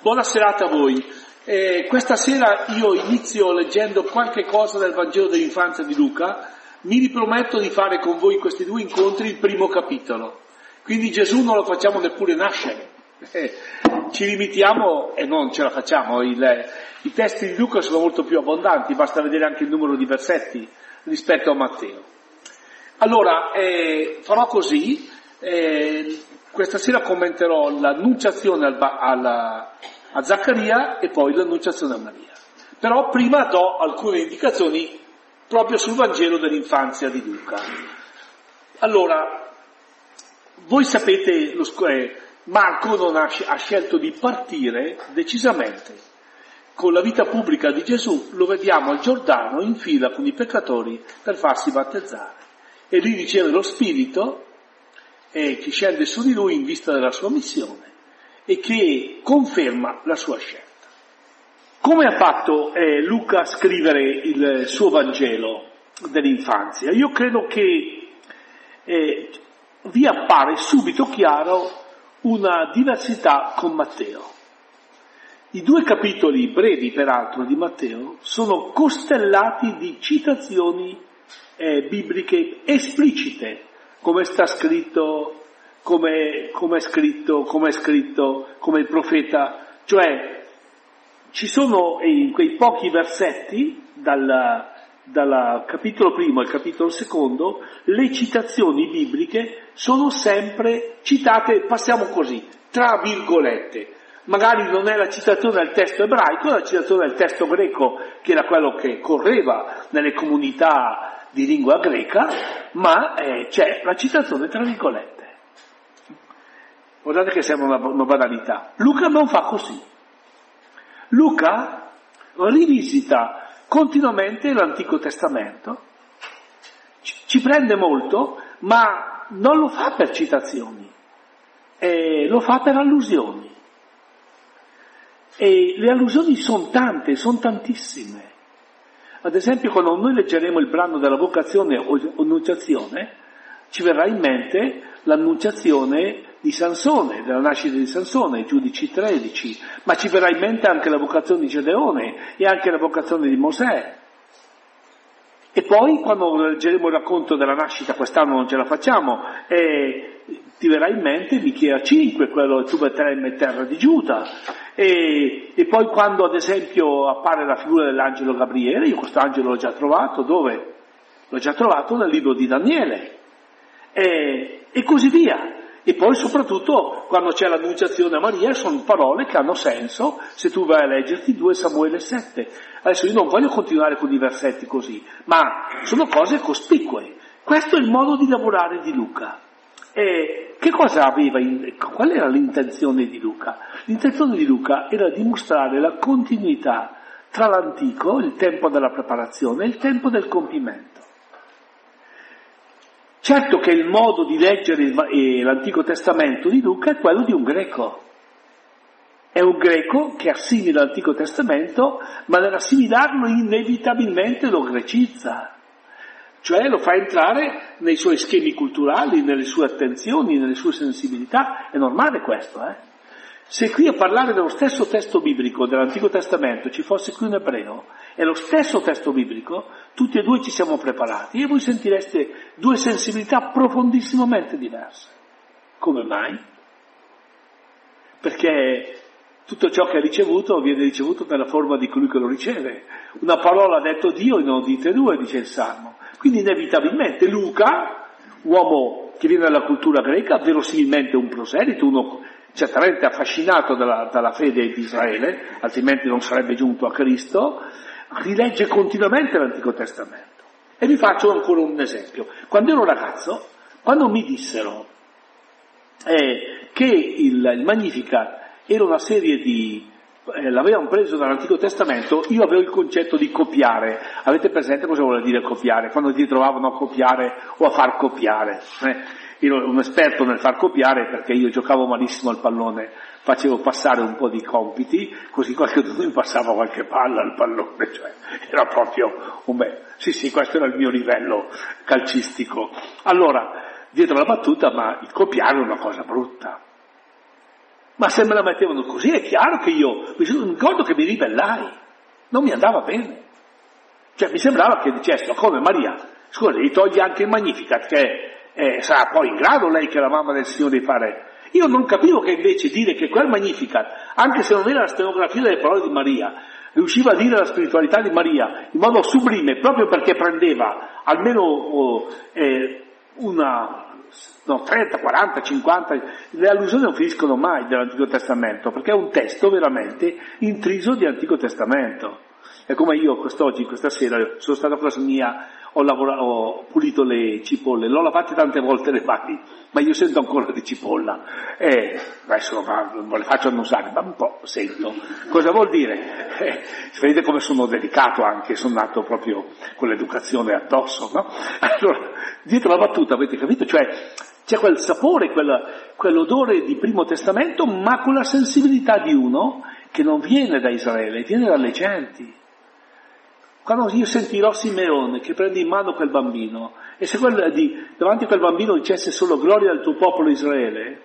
Buona serata a voi. Eh, questa sera io inizio leggendo qualche cosa del Vangelo dell'infanzia di Luca. Mi riprometto di fare con voi questi due incontri il primo capitolo. Quindi Gesù non lo facciamo neppure nascere. Eh, ci limitiamo e non ce la facciamo. Il, I testi di Luca sono molto più abbondanti, basta vedere anche il numero di versetti rispetto a Matteo. Allora, eh, farò così. Eh, questa sera commenterò l'annunciazione al, alla, a Zaccaria e poi l'annunciazione a Maria. Però prima do alcune indicazioni proprio sul Vangelo dell'infanzia di Luca. Allora, voi sapete, lo, eh, Marco ha, ha scelto di partire decisamente con la vita pubblica di Gesù, lo vediamo al Giordano in fila con i peccatori per farsi battezzare. E lui riceve lo Spirito eh, che scende su di lui in vista della sua missione e che conferma la sua scelta. Come ha fatto eh, Luca a scrivere il suo Vangelo dell'infanzia? Io credo che eh, vi appare subito chiaro una diversità con Matteo. I due capitoli brevi, peraltro, di Matteo sono costellati di citazioni eh, bibliche esplicite come sta scritto, come, come è scritto, come è scritto, come il profeta, cioè ci sono in quei pochi versetti dal, dal capitolo primo al capitolo secondo, le citazioni bibliche sono sempre citate, passiamo così, tra virgolette. Magari non è la citazione del testo ebraico, è la citazione del testo greco, che era quello che correva nelle comunità di lingua greca, ma eh, c'è la citazione tra virgolette. Guardate che sembra una, una banalità. Luca non fa così. Luca rivisita continuamente l'Antico Testamento, ci, ci prende molto, ma non lo fa per citazioni, eh, lo fa per allusioni. E le allusioni sono tante, sono tantissime. Ad esempio, quando noi leggeremo il brano della vocazione o annunciazione, ci verrà in mente l'annunciazione di Sansone, della nascita di Sansone, Giudici 13, ma ci verrà in mente anche la vocazione di Gedeone e anche la vocazione di Mosè. E poi quando leggeremo il racconto della nascita, quest'anno non ce la facciamo, eh, ti verrà in mente Michea 5, quello tu Betlemme terra di Giuda. E, e, poi quando ad esempio appare la figura dell'angelo Gabriele, io questo angelo l'ho già trovato, dove? L'ho già trovato nel libro di Daniele. E, e così via. E poi soprattutto quando c'è l'annunciazione a Maria sono parole che hanno senso se tu vai a leggerti 2 Samuele 7. Adesso io non voglio continuare con i versetti così, ma sono cose cospicue. Questo è il modo di lavorare di Luca. E che cosa aveva, in, qual era l'intenzione di Luca? L'intenzione di Luca era dimostrare la continuità tra l'antico, il tempo della preparazione, e il tempo del compimento. Certo che il modo di leggere l'Antico Testamento di Luca è quello di un greco. È un greco che assimila l'Antico Testamento, ma nell'assimilarlo inevitabilmente lo grecizza. Cioè lo fa entrare nei suoi schemi culturali, nelle sue attenzioni, nelle sue sensibilità. È normale questo, eh? Se qui a parlare dello stesso testo biblico dell'Antico Testamento ci fosse qui un ebreo, è lo stesso testo biblico, tutti e due ci siamo preparati e voi sentireste due sensibilità profondissimamente diverse. Come mai? Perché tutto ciò che ha ricevuto viene ricevuto nella forma di colui che lo riceve. Una parola ha detto Dio e non dite due, dice il Salmo. Quindi inevitabilmente Luca, uomo che viene dalla cultura greca, verosimilmente un proselito, uno certamente affascinato dalla, dalla fede di Israele, altrimenti non sarebbe giunto a Cristo, rilegge continuamente l'Antico Testamento. E vi faccio ancora un esempio. Quando ero ragazzo, quando mi dissero eh, che il, il Magnificat era una serie di eh, l'avevano preso dall'Antico Testamento, io avevo il concetto di copiare. Avete presente cosa vuole dire copiare? Quando ti trovavano a copiare o a far copiare. Eh? Io ero un esperto nel far copiare perché io giocavo malissimo al pallone, facevo passare un po' di compiti, così qualcuno mi passava qualche palla al pallone, cioè era proprio un bel... Sì, sì, questo era il mio livello calcistico. Allora, dietro la battuta, ma il copiare è una cosa brutta. Ma se me la mettevano così è chiaro che io, mi ricordo che mi ribellai, non mi andava bene. Cioè mi sembrava che dicessero, come Maria, scusa, gli togli anche il Magnificat, che eh, sarà poi in grado lei che è la mamma del Signore di fare. Io non capivo che invece dire che quel Magnificat, anche se non era la stenografia delle parole di Maria, riusciva a dire la spiritualità di Maria in modo sublime, proprio perché prendeva almeno oh, eh, una no, 30, 40, 50, le allusioni non finiscono mai dell'Antico Testamento, perché è un testo veramente intriso di Antico Testamento. È come io quest'oggi, questa sera, sono stato a casa mia, ho, lavorato, ho pulito le cipolle, l'ho lavate tante volte le mani, ma io sento ancora di cipolla. E adesso non le faccio annusare, ma un po' sento. Cosa vuol dire? Eh, vedete come sono delicato anche, sono nato proprio con l'educazione addosso, no? Allora, dietro la battuta, avete capito? Cioè, c'è quel sapore, quel, quell'odore di Primo Testamento, ma con la sensibilità di uno che non viene da Israele, viene dalle genti. Quando io sentirò Simeone che prende in mano quel bambino, e se quel, di, davanti a quel bambino dicesse solo gloria al tuo popolo Israele,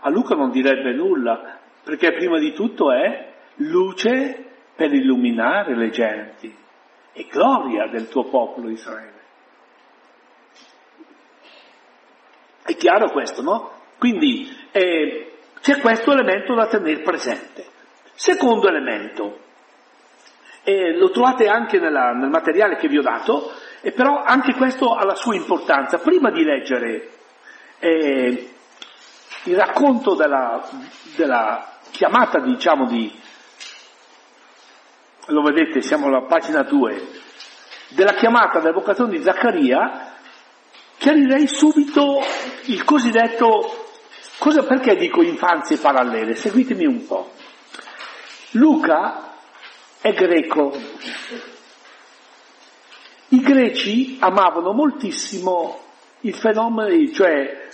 a Luca non direbbe nulla, perché prima di tutto è luce per illuminare le genti e gloria del tuo popolo Israele. È chiaro questo, no? Quindi eh, c'è questo elemento da tenere presente. Secondo elemento, eh, lo trovate anche nella, nel materiale che vi ho dato, e però anche questo ha la sua importanza. Prima di leggere eh, il racconto della, della chiamata, diciamo, di, lo vedete, siamo alla pagina 2, della chiamata del vocazione di Zaccaria, chiarirei subito il cosiddetto, cosa, perché dico infanzie parallele? Seguitemi un po'. Luca è greco. I greci amavano moltissimo il fenomeno, cioè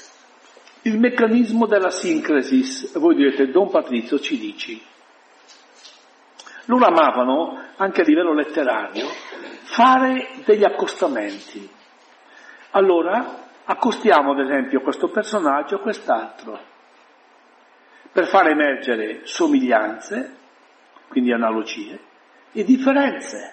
il meccanismo della sincresis. Voi direte, Don Patrizio ci dici. Loro amavano, anche a livello letterario, fare degli accostamenti. Allora, accostiamo ad esempio questo personaggio a quest'altro, per far emergere somiglianze, quindi analogie, e differenze.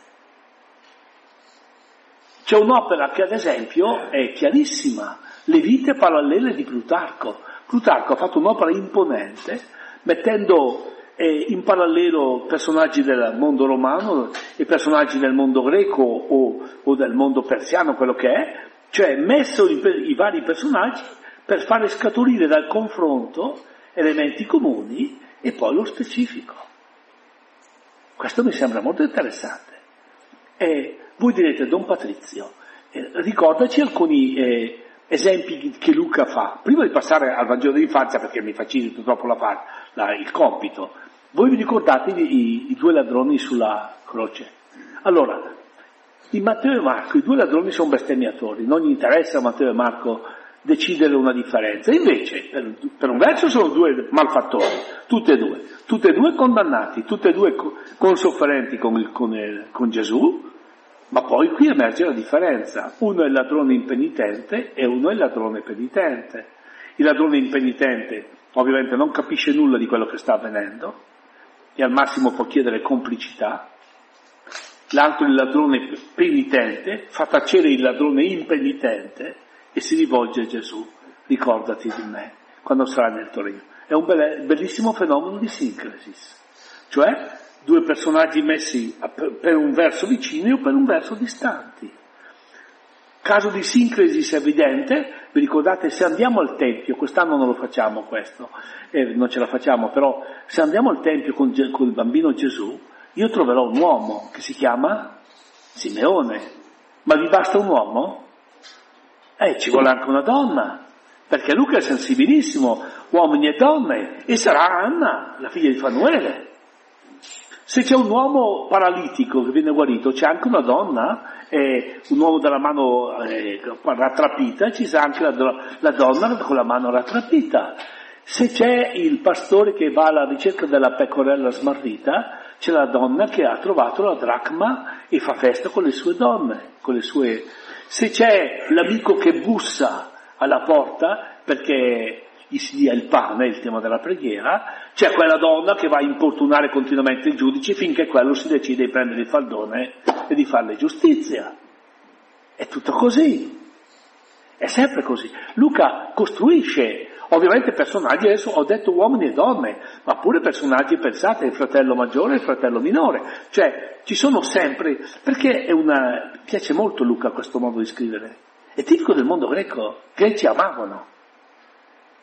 C'è un'opera che ad esempio è chiarissima, Le vite parallele di Plutarco. Plutarco ha fatto un'opera imponente mettendo eh, in parallelo personaggi del mondo romano e personaggi del mondo greco o, o del mondo persiano, quello che è, cioè messo i, i vari personaggi per fare scaturire dal confronto elementi comuni e poi lo specifico. Questo mi sembra molto interessante. E voi direte, Don Patrizio, eh, ricordaci alcuni eh, esempi che Luca fa. Prima di passare al Vangelo dell'infanzia, perché mi facilita troppo la, la, il compito, voi vi ricordate i, i, due ladroni sulla croce? Allora, In Matteo e Marco i due ladroni sono bestemmiatori, non gli interessa Matteo e Marco decidere una differenza. Invece, per, per, un verso sono due malfattori, tutte e due, tutte e due condannati, tutte e due consofferenti con, il, con, il, con Gesù, ma poi qui emerge la differenza. Uno è il ladrone impenitente e uno è il ladrone penitente. Il ladrone impenitente ovviamente non capisce nulla di quello che sta avvenendo e al massimo può chiedere complicità, l'altro il ladrone penitente, fa tacere il ladrone impenitente e si rivolge a Gesù, ricordati di me quando sarà nel tuo regno. È un bellissimo fenomeno di sincresis, cioè due personaggi messi per un verso vicini o per un verso distanti. Caso di sincresis evidente, vi ricordate se andiamo al Tempio, quest'anno non lo facciamo questo, eh, non ce la facciamo, però se andiamo al Tempio con, con il bambino Gesù, io troverò un uomo che si chiama Simeone. Ma vi basta un uomo? Eh, ci vuole anche una donna, perché Luca è sensibilissimo, uomini e donne, e sarà Anna, la figlia di Fanuele. Se c'è un uomo paralitico che viene guarito, c'è anche una donna, eh, un uomo dalla mano eh, rattrapita, ci sarà anche la, la donna con la mano rattrapita. Se c'è il pastore che va alla ricerca della pecorella smarrita, c'è la donna che ha trovato la dracma e fa festa con le sue donne, con le sue... Se c'è l'amico che bussa alla porta perché gli si dia il pane, il tema della preghiera, c'è quella donna che va a importunare continuamente il giudice finché quello si decide di prendere il faldone e di farle giustizia. È tutto così. È sempre così. Luca costruisce Ovviamente personaggi, adesso ho detto uomini e donne, ma pure personaggi, pensate, il fratello maggiore e il fratello minore. Cioè, ci sono sempre, perché è una, piace molto Luca questo modo di scrivere. È tipico del mondo greco, i greci amavano.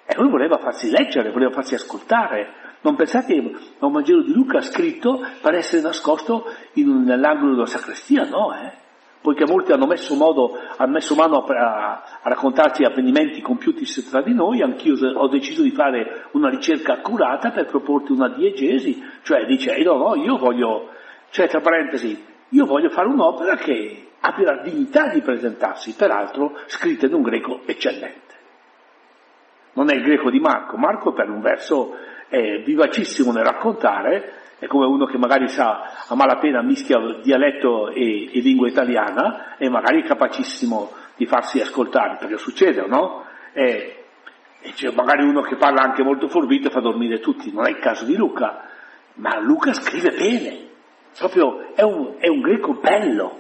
E lui voleva farsi leggere, voleva farsi ascoltare. Non pensate che un Vangelo di Luca scritto per essere nascosto in, nell'angolo della sacrestia, no, eh? Poiché molti hanno messo, modo, hanno messo mano a, a, raccontarci avvenimenti compiuti tra di noi, anch'io ho deciso di fare una ricerca accurata per proporti una diegesi, cioè dice, eh, no, no, io voglio, cioè tra parentesi, io voglio fare un'opera che abbia la dignità di presentarsi, peraltro scritta in un greco eccellente. Non è il greco di Marco, Marco per un verso è vivacissimo nel raccontare, è come uno che magari sa a malapena mischia dialetto e, e lingua italiana e magari è capacissimo di farsi ascoltare, perché succede, no? E, e c'è magari uno che parla anche molto forbito e fa dormire tutti, non è il caso di Luca, ma Luca scrive bene, proprio è un, è un greco bello.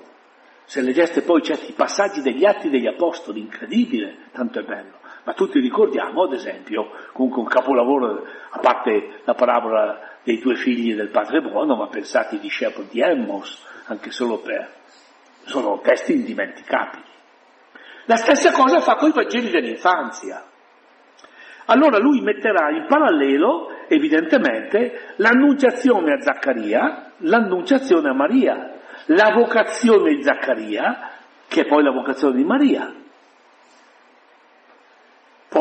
Se leggeste poi certi passaggi degli atti degli apostoli, incredibile, tanto è bello. Ma tutti ricordiamo, ad esempio, comunque un capolavoro, a parte la parabola dei due figli del padre buono, ma pensate ai discepoli di Emmos, anche solo per... sono testi indimenticabili. La stessa cosa fa con i Vangeli dell'infanzia. Allora lui metterà in parallelo, evidentemente, l'annunciazione a Zaccaria, l'annunciazione a Maria, la vocazione di Zaccaria, che è poi la vocazione di Maria.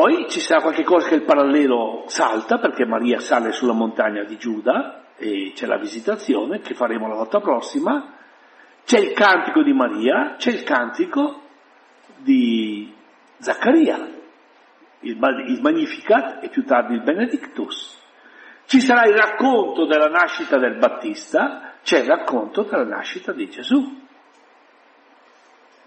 Poi ci sarà qualche cosa che il parallelo salta, perché Maria sale sulla montagna di Giuda e c'è la visitazione che faremo la volta prossima. C'è il cantico di Maria, c'è il cantico di Zaccaria, il, il Magnificat e più tardi il Benedictus. Ci sarà il racconto della nascita del Battista, c'è il racconto della nascita di Gesù.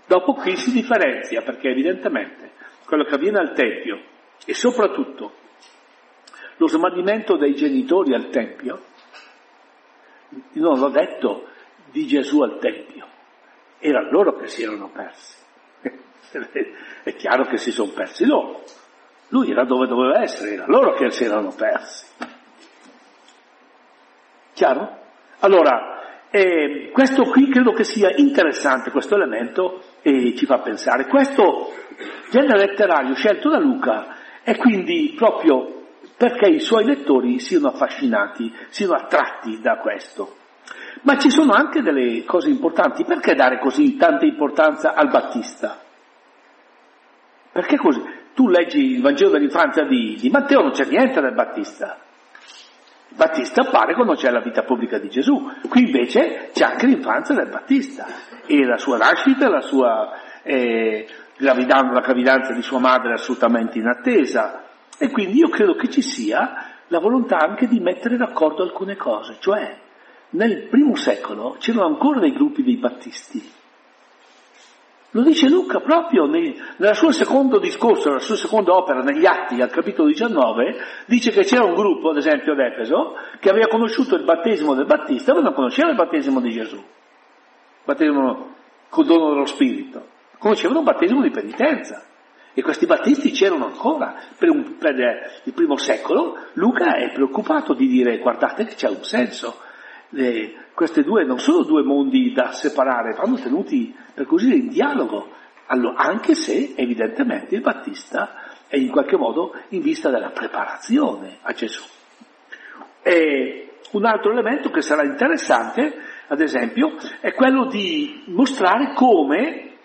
Dopo qui si differenzia perché evidentemente quello che avviene al Tempio e soprattutto lo smarrimento dei genitori al Tempio, non l'ho detto di Gesù al Tempio, era loro che si erano persi. È chiaro che si sono persi loro. Lui era dove doveva essere, era loro che si erano persi. Chiaro? Allora, eh, questo qui credo che sia interessante, questo elemento, e ci fa pensare. Questo genere letterario scelto da Luca è quindi proprio perché i suoi lettori siano affascinati, siano attratti da questo. Ma ci sono anche delle cose importanti. Perché dare così tanta importanza al Battista? Perché così? Tu leggi il Vangelo dell'infanzia di, di Matteo, non c'è niente del Battista. Battista appare quando c'è la vita pubblica di Gesù, qui invece c'è anche l'infanzia del Battista. E la sua nascita, la sua eh, gravidanza, la gravidanza di sua madre assolutamente inattesa. E quindi io credo che ci sia la volontà anche di mettere d'accordo alcune cose, cioè nel primo secolo c'erano ancora dei gruppi dei battisti. Lo dice Luca proprio nei, nel suo secondo discorso, nella sua seconda opera, negli Atti, al capitolo 19, dice che c'era un gruppo, ad esempio ad Efeso, che aveva conosciuto il battesimo del Battista, ma non conosceva il battesimo di Gesù, battesimo col dono dello Spirito, conoscevano un battesimo di penitenza. E questi battisti c'erano ancora. Per, un, per, il primo secolo Luca è preoccupato di dire guardate che c'è un senso. Le, questi due non sono due mondi da separare, vanno tenuti per così dire in dialogo, allora, anche se evidentemente il Battista è in qualche modo in vista della preparazione a Gesù. E un altro elemento che sarà interessante, ad esempio, è quello di mostrare come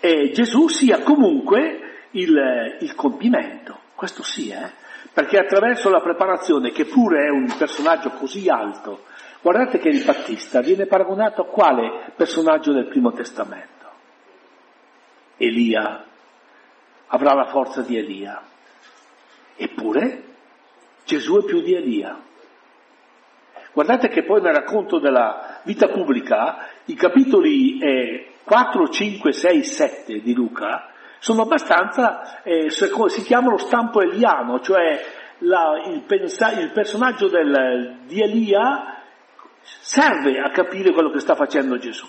eh, Gesù sia comunque il, il compimento, questo sì, eh? perché attraverso la preparazione, che pure è un personaggio così alto, guardate che il Battista viene paragonato a quale personaggio del Primo Testamento? Elia, avrà la forza di Elia, eppure Gesù è più di Elia. Guardate che poi nel racconto della vita pubblica i capitoli eh, 4, 5, 6, 7 di Luca sono abbastanza, eh, si chiamano stampo eliano, cioè la, il, pensa, il, personaggio del, di Elia serve a capire quello che sta facendo Gesù,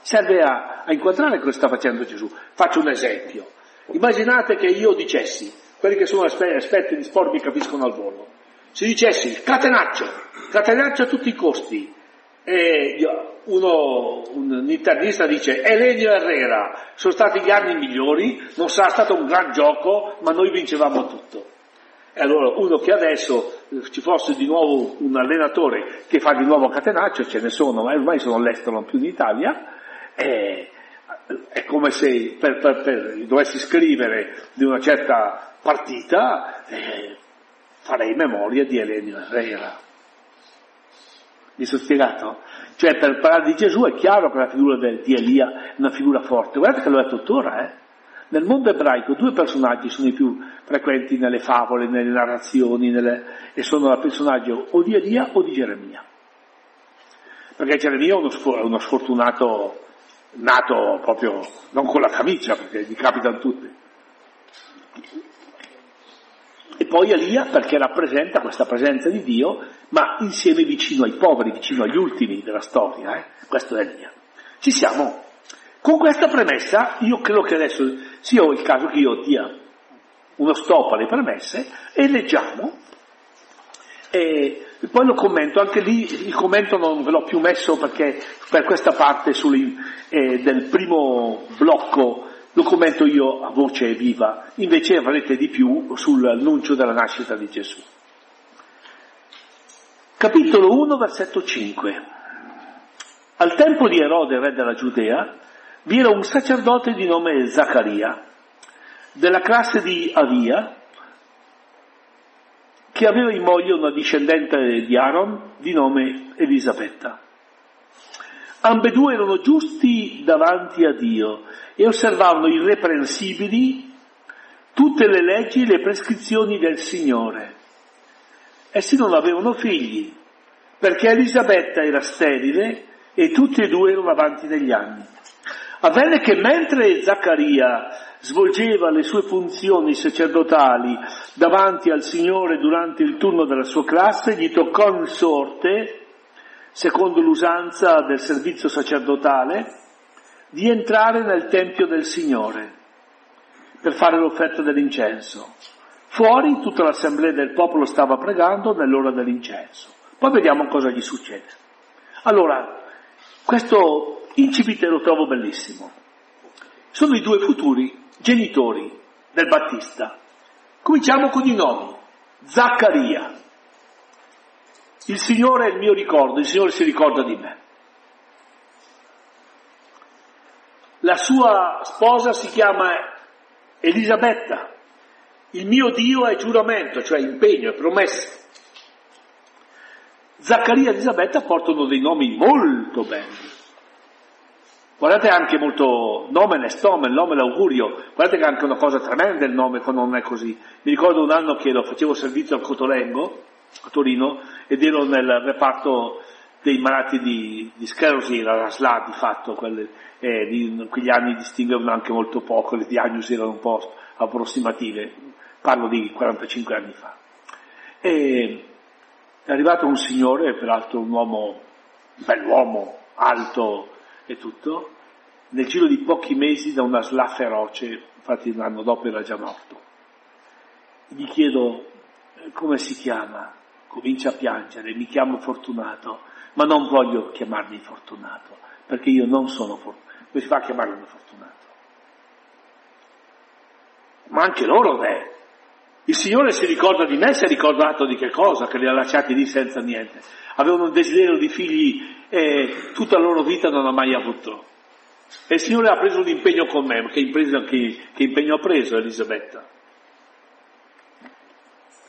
serve a, a inquadrare quello che sta facendo Gesù. Faccio un esempio. Immaginate che io dicessi, quelli che sono esperti di sport mi capiscono al volo, se dicessi catenaccio, catenaccio a tutti i costi, e uno, un internista dice Elenio Herrera, sono stati gli anni migliori, non sarà stato un gran gioco, ma noi vincevamo tutto. E allora uno che adesso eh, ci fosse di nuovo un allenatore che fa di nuovo catenaccio, ce ne sono, ma ormai sono all'estero, non più in Italia, è, è come se per, per, per, dovessi scrivere di una certa partita, eh, farei memoria di Elenio Herrera. Mi sono spiegato? Cioè per parlare di Gesù è chiaro che la figura di Elia è una figura forte, guardate che lo è tuttora, eh? Nel mondo ebraico due personaggi sono i più frequenti nelle favole, nelle narrazioni, nelle... e sono il personaggio o di Elia o di Geremia. Perché Geremia è uno, uno sfortunato nato proprio non con la camicia, perché gli capitano tutti. E poi Elia perché rappresenta questa presenza di Dio, ma insieme vicino ai poveri, vicino agli ultimi della storia. Eh? Questo è Elia. Ci siamo. Con questa premessa io credo che adesso sia il caso che io dia uno stop alle premesse e leggiamo. E poi lo commento, anche lì il commento non ve l'ho più messo perché per questa parte sul, eh, del primo blocco lo commento io a voce viva, invece avrete di più sull'annuncio della nascita di Gesù. Capitolo 1, versetto 5. Al tempo di Erode, re della Giudea, vi era un sacerdote di nome Zaccaria, della classe di Avia, che aveva in moglie una discendente di Aaron di nome Elisabetta. Ambedue erano giusti davanti a Dio e osservavano irreprensibili tutte le leggi e le prescrizioni del Signore. Essi non avevano figli, perché Elisabetta era sterile e tutti e due erano avanti negli anni. Avvenne che mentre Zaccaria svolgeva le sue funzioni sacerdotali davanti al Signore durante il turno della sua classe, gli toccò in sorte, secondo l'usanza del servizio sacerdotale, di entrare nel Tempio del Signore per fare l'offerta dell'incenso. Fuori tutta l'assemblea del popolo stava pregando nell'ora dell'incenso. Poi vediamo cosa gli succede. Allora, questo incipite lo trovo bellissimo. Sono i due futuri genitori del Battista. Cominciamo con i nomi. Zaccaria. Il Signore è il mio ricordo, il Signore si ricorda di me. La sua sposa si chiama Elisabetta. Il mio Dio è giuramento, cioè impegno, è promessa. Zaccaria e Elisabetta portano dei nomi molto belli. Guardate anche molto nomen est omen, nome l'augurio, guardate che è anche una cosa tremenda il nome quando non è così. Mi ricordo un anno che lo facevo servizio al Cotolengo, a Torino, ed ero nel reparto dei malati di, di sclerosi, la SLA di fatto, quelle, eh, in quegli anni distinguevano anche molto poco, le diagnosi erano un po' approssimative, parlo di 45 anni fa. E è arrivato un signore, peraltro un uomo, un bell'uomo, alto e tutto, nel giro di pochi mesi da una SLA feroce, infatti un anno dopo era già morto. Gli chiedo eh, come si chiama, comincia a piangere, mi chiamo Fortunato, ma non voglio chiamarmi Fortunato, perché io non sono Fortunato. Come si fa a chiamarmi Fortunato? Ma anche loro, beh. Il Signore si ricorda di me, si è ricordato di che cosa, che li ha lasciati lì senza niente. Avevano un desiderio di figli e tutta la loro vita non ha mai avuto. E il Signore ha preso un impegno con me, che, impresa, che, che impegno ha preso Elisabetta?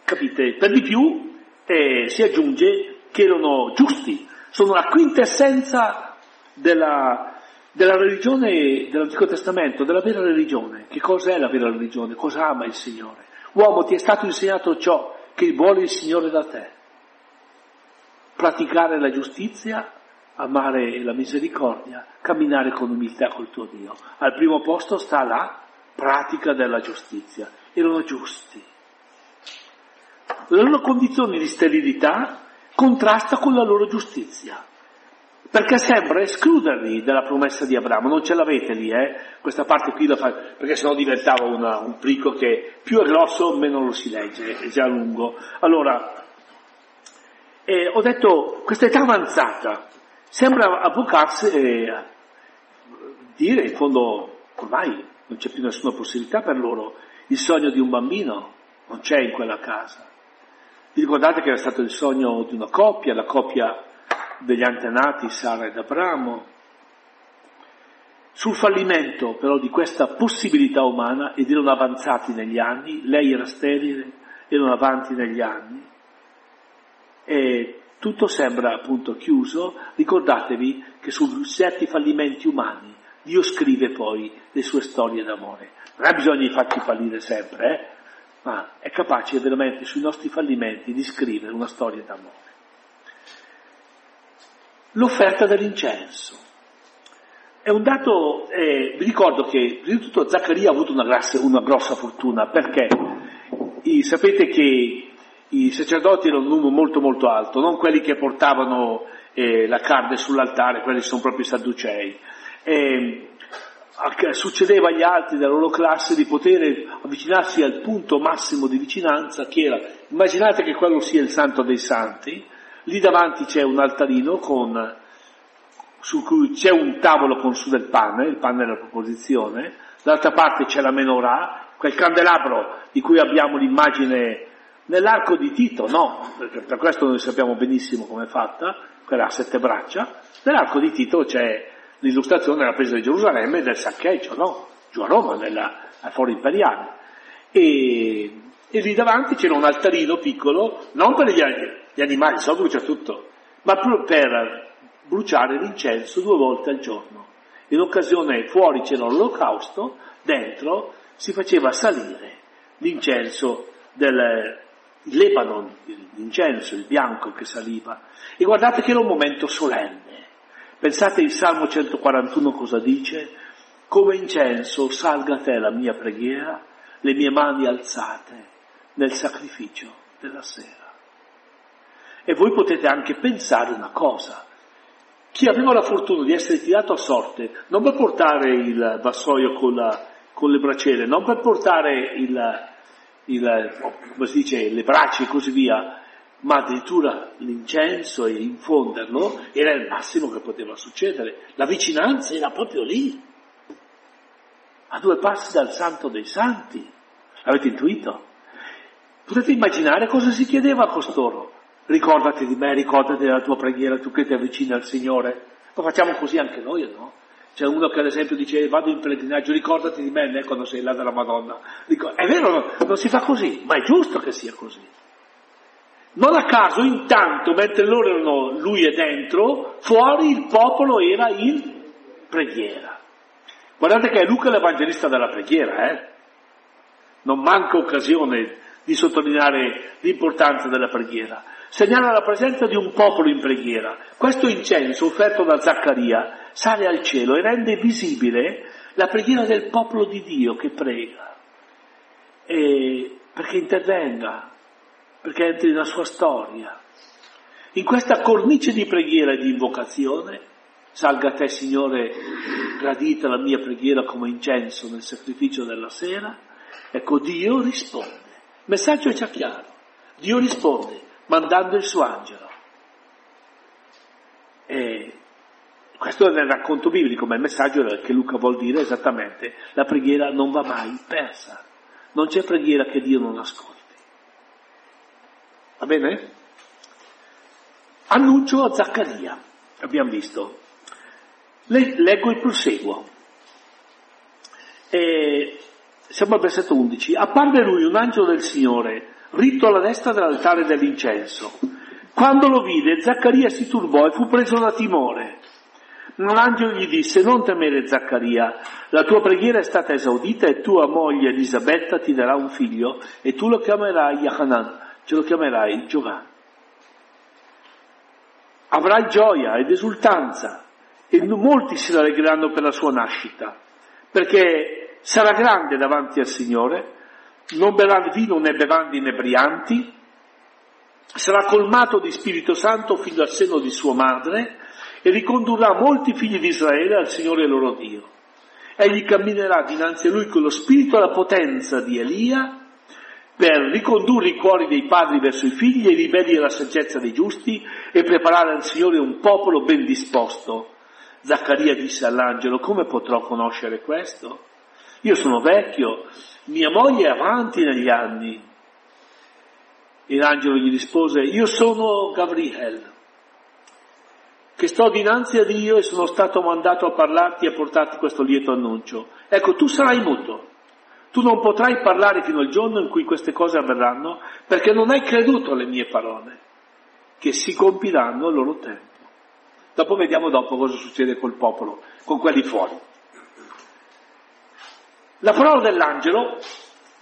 Capite? Per di più eh, si aggiunge che erano giusti, sono la quintessenza della, della religione dell'Antico Testamento, della vera religione. Che cosa è la vera religione? Cosa ama il Signore? Uomo, ti è stato insegnato ciò che vuole il Signore da te. Praticare la giustizia, amare la misericordia, camminare con umiltà col tuo Dio. Al primo posto sta la pratica della giustizia. Erano giusti. La loro condizione di sterilità contrasta con la loro giustizia, perché sembra escluderli dalla promessa di Abramo, non ce l'avete lì, eh? questa parte qui la fa, perché sennò diventava una, un plico che più è grosso meno lo si legge, è già lungo. Allora, eh, ho detto, questa età avanzata sembra avvocarsi eh, dire, in fondo, ormai non c'è più nessuna possibilità per loro, il sogno di un bambino non c'è in quella casa. Vi ricordate che era stato il sogno di una coppia, la coppia degli antenati Sara ed Abramo? Sul fallimento però di questa possibilità umana ed erano avanzati negli anni, lei era sterile, erano avanti negli anni e tutto sembra appunto chiuso, ricordatevi che su certi fallimenti umani Dio scrive poi le sue storie d'amore. Non ha bisogno di farci fallire sempre, eh? Ma è capace veramente sui nostri fallimenti di scrivere una storia d'amore. L'offerta dell'incenso. È un dato, eh, vi ricordo che prima di tutto Zaccaria ha avuto una, grassa, una grossa fortuna perché i, sapete che i sacerdoti erano un numero molto molto alto, non quelli che portavano eh, la carne sull'altare, quelli sono proprio i sadducei. Eh, succedeva agli altri della loro classe di poter avvicinarsi al punto massimo di vicinanza che era, immaginate che quello sia il santo dei santi, lì davanti c'è un altarino con, su cui c'è un tavolo con su del pane, il pane della proposizione, dall'altra parte c'è la menorah, quel candelabro di cui abbiamo l'immagine nell'arco di Tito, no, perché per questo noi sappiamo benissimo come è fatta, quella a sette braccia, nell'arco di Tito c'è l'illustrazione della presa di Gerusalemme e del saccheggio, no? Giù a Roma, nella, al foro imperiale. E, e, lì davanti c'era un altarino piccolo, non per gli, gli animali, so brucia tutto, ma per bruciare l'incenso due volte al giorno. In occasione fuori c'era l'olocausto, dentro si faceva salire l'incenso del Lebanon, l'incenso, il bianco che saliva. E guardate che era un momento solenne. Pensate il Salmo 141 cosa dice? Come incenso salga a te la mia preghiera, le mie mani alzate nel sacrificio della sera. E voi potete anche pensare una cosa. Chi aveva la fortuna di essere tirato a sorte, non per portare il vassoio con, la, con le braciere, non per portare il, il, come si dice, le braccia e così via, ma addirittura l'incenso e infonderlo era il massimo che poteva succedere. La vicinanza era proprio lì, a due passi dal santo dei santi. Avete intuito? Potete immaginare cosa si chiedeva a costoro? Ricordati di me, ricordati della tua preghiera, tu che ti avvicini al Signore. Lo facciamo così anche noi, no? C'è uno che ad esempio dice vado in pellegrinaggio, ricordati di me né, quando sei là della Madonna. È vero, non si fa così, ma è giusto che sia così. Non a caso, intanto, mentre loro erano, lui è dentro, fuori il popolo era in preghiera. Guardate che è Luca l'evangelista della preghiera, eh? Non manca occasione di sottolineare l'importanza della preghiera. Segnala la presenza di un popolo in preghiera. Questo incenso offerto da Zaccaria sale al cielo e rende visibile la preghiera del popolo di Dio che prega. E perché intervenga, perché entri nella sua storia. In questa cornice di preghiera e di invocazione, salga a te Signore gradita la mia preghiera come incenso nel sacrificio della sera, ecco Dio risponde. Il messaggio è già chiaro. Dio risponde mandando il suo angelo. E questo è nel racconto biblico, ma il messaggio che Luca vuol dire esattamente, la preghiera non va mai persa. Non c'è preghiera che Dio non ascolti. Va bene? Annuncio a Zaccaria, abbiamo visto. leggo il proseguo. E siamo al versetto 11. Apparve lui un angelo del Signore, ritto alla destra dell'altare dell'incenso. Quando lo vide, Zaccaria si turbò e fu preso da timore. Ma l'angelo gli disse, non temere Zaccaria, la tua preghiera è stata esaudita e tua moglie Elisabetta ti darà un figlio e tu lo chiamerai Yahanan, ce lo chiamerai Giovanni. Avrai gioia ed esultanza e molti si rallegreranno per la sua nascita, perché sarà grande davanti al Signore, non berrà vino né bevande inebrianti, sarà colmato di Spirito Santo fino al seno di sua madre, e ricondurrà molti figli di Israele al Signore loro Dio. Egli camminerà dinanzi a lui con lo spirito e la potenza di Elia per ricondurre i cuori dei padri verso i figli e i ribelli alla saggezza dei giusti e preparare al Signore un popolo ben disposto. Zaccaria disse all'angelo, come potrò conoscere questo? Io sono vecchio, mia moglie è avanti negli anni. E l'angelo gli rispose, io sono Gabriel, che sto dinanzi a Dio e sono stato mandato a parlarti e a portarti questo lieto annuncio. Ecco, tu sarai muto. Tu non potrai parlare fino al giorno in cui queste cose avverranno perché non hai creduto alle mie parole, che si compiranno al loro tempo. Dopo vediamo dopo cosa succede col popolo, con quelli fuori. La parola dell'angelo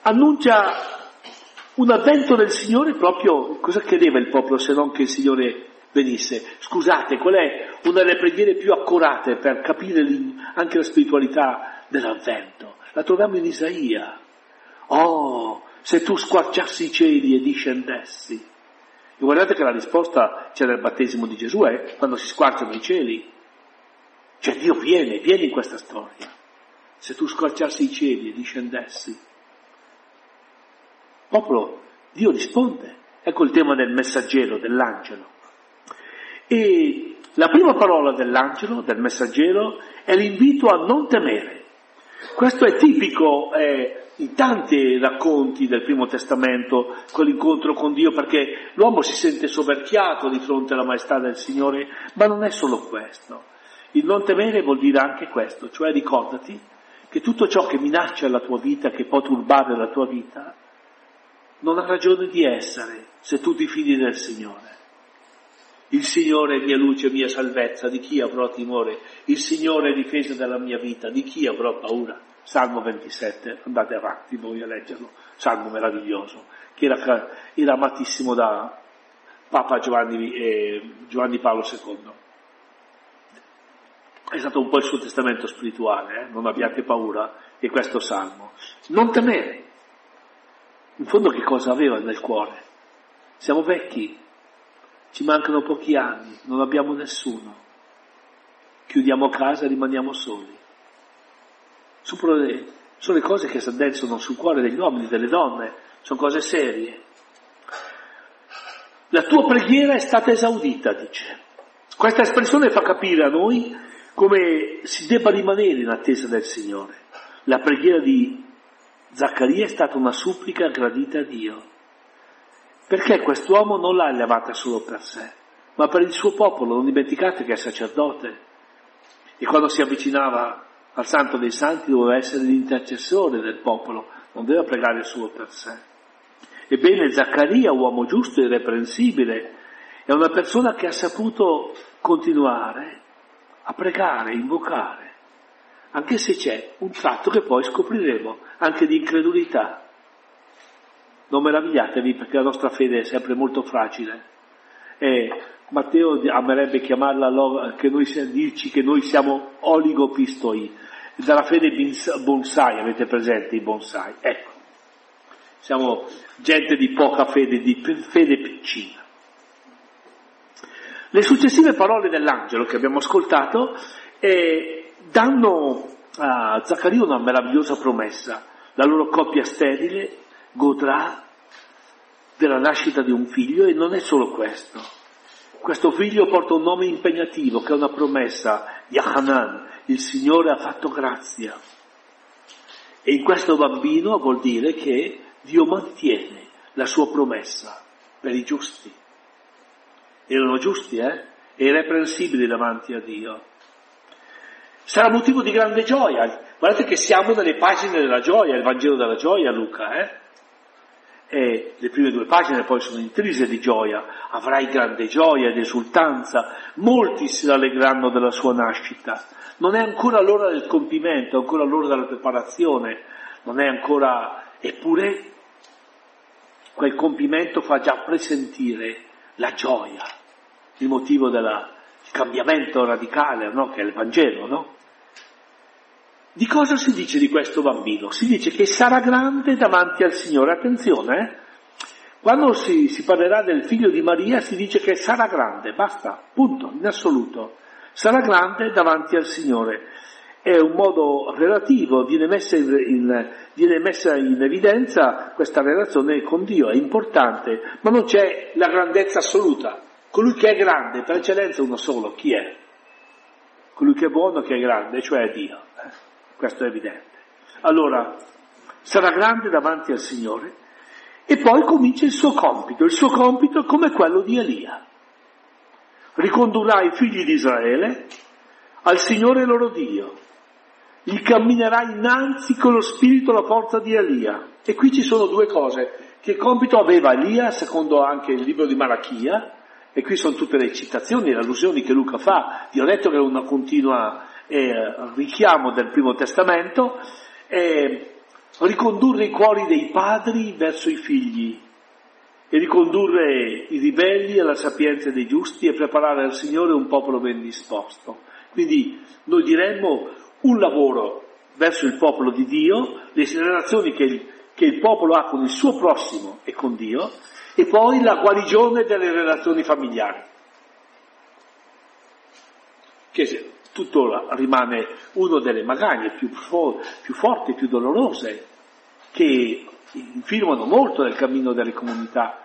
annuncia un avvento del Signore proprio, cosa chiedeva il popolo se non che il Signore venisse. Scusate, qual è una delle preghiere più accurate per capire anche la spiritualità dell'avvento? La troviamo in Isaia. Oh, se tu squarciassi i cieli e discendessi. E guardate che la risposta c'è nel battesimo di Gesù, eh, quando si squarciano i cieli. Cioè Dio viene, viene in questa storia. Se tu squarciassi i cieli e discendessi. Popolo, Dio risponde. Ecco il tema del messaggero, dell'angelo. E la prima parola dell'angelo, del messaggero, è l'invito a non temere. Questo è tipico eh, in tanti racconti del Primo Testamento, quell'incontro con Dio, perché l'uomo si sente soverchiato di fronte alla maestà del Signore, ma non è solo questo. Il non temere vuol dire anche questo, cioè ricordati che tutto ciò che minaccia la tua vita, che può turbare la tua vita, non ha ragione di essere se tu ti fidi del Signore. Il Signore è mia luce, mia salvezza, di chi avrò timore? Il Signore è difesa della mia vita, di chi avrò paura? Salmo 27, andate avanti voi a leggerlo, salmo meraviglioso, che era, era amatissimo da Papa Giovanni, eh, Giovanni, Paolo II. È stato un po' il suo testamento spirituale, eh? non abbiate paura, e questo salmo. Non temere. In fondo che cosa aveva nel cuore? Siamo vecchi, ci mancano pochi anni, non abbiamo nessuno. Chiudiamo casa e rimaniamo soli. Sono le, cose che si addensano sul cuore degli uomini, delle donne, sono cose serie. La tua preghiera è stata esaudita, dice. Questa espressione fa capire a noi come si debba rimanere in attesa del Signore. La preghiera di Zaccaria è stata una supplica gradita a Dio. Perché quest'uomo non l'ha elevata solo per sé, ma per il suo popolo. Non dimenticate che è sacerdote. E quando si avvicinava al Santo dei Santi doveva essere l'intercessore del popolo, non doveva pregare solo per sé. Ebbene, Zaccaria, uomo giusto e irreprensibile, è una persona che ha saputo continuare a pregare, invocare anche se c'è un tratto che poi scopriremo, anche di incredulità. Non meravigliatevi perché la nostra fede è sempre molto fragile. E Matteo amerebbe chiamarla, che noi, dirci che noi siamo oligopistoi, dalla fede bonsai, avete presente i bonsai? Ecco, siamo gente di poca fede, di fede piccina. Le successive parole dell'angelo che abbiamo ascoltato eh, danno a Zaccaria una meravigliosa promessa. La loro coppia sterile godrà della nascita di un figlio e non è solo questo. Questo figlio porta un nome impegnativo che è una promessa, Yahanan, il Signore ha fatto grazia. E in questo bambino vuol dire che Dio mantiene la sua promessa per i giusti. Erano giusti, eh? E irreprensibili davanti a Dio. Sarà motivo di grande gioia. Guardate che siamo nelle pagine della gioia, il Vangelo della gioia, Luca, eh? E le prime due pagine poi sono intrise di gioia. Avrai grande gioia ed esultanza. Molti si rallegreranno della sua nascita. Non è ancora l'ora del compimento, è ancora l'ora della preparazione, non è ancora... Eppure quel compimento fa già presentire la gioia, il motivo del cambiamento radicale, no? che è il Vangelo, no? Di cosa si dice di questo bambino? Si dice che sarà grande davanti al Signore. Attenzione, eh? quando si, si, parlerà del figlio di Maria si dice che sarà grande, basta, punto, in assoluto. Sarà grande davanti al Signore. È un modo relativo, viene messa in, in, viene messa in evidenza questa relazione con Dio, è importante, ma non c'è la grandezza assoluta. Colui che è grande, per eccellenza uno solo, chi è? Colui che è buono, che è grande, cioè Dio. Questo è evidente. Allora, sarà grande davanti al Signore e poi comincia il suo compito. Il suo compito è come quello di Elia. Ricondurrà i figli di Israele al Signore loro Dio. Gli camminerà innanzi con lo spirito la forza di Elia. E qui ci sono due cose. Che compito aveva Elia, secondo anche il libro di Malachia, e qui sono tutte le citazioni e le allusioni che Luca fa. Vi ho detto che è una continua eh, richiamo del Primo Testamento, eh, ricondurre i cuori dei padri verso i figli e ricondurre i ribelli alla sapienza dei giusti e preparare al Signore un popolo ben disposto. Quindi noi diremmo un lavoro verso il popolo di Dio, le relazioni che il, che il popolo ha con il suo prossimo e con Dio, e poi la guarigione delle relazioni familiari. Che tuttora rimane una delle magagne più, fo- più forti più dolorose che infilmano molto nel cammino delle comunità.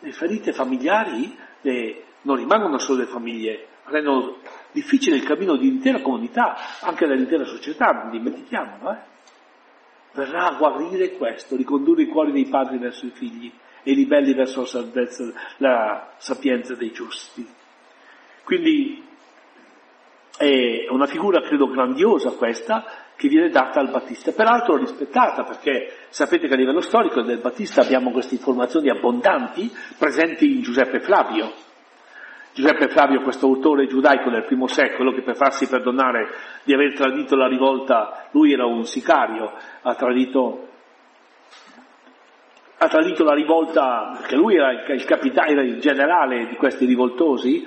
Le ferite familiari le, non rimangono solo le famiglie, rendono difficile il cammino di intera comunità, anche dell'intera società, non dimentichiamolo. Eh? Verrà a guarire questo, ricondurre i cuori dei padri verso i figli e i ribelli verso la, salvezza, la sapienza dei giusti. Quindi è una figura credo grandiosa questa che viene data al Battista, peraltro rispettata perché sapete che a livello storico del Battista abbiamo queste informazioni abbondanti presenti in Giuseppe Flavio. Giuseppe Flavio, questo autore giudaico del primo secolo, che per farsi perdonare di aver tradito la rivolta, lui era un sicario, ha tradito, ha tradito la rivolta, perché lui era il, capitano, era il generale di questi rivoltosi,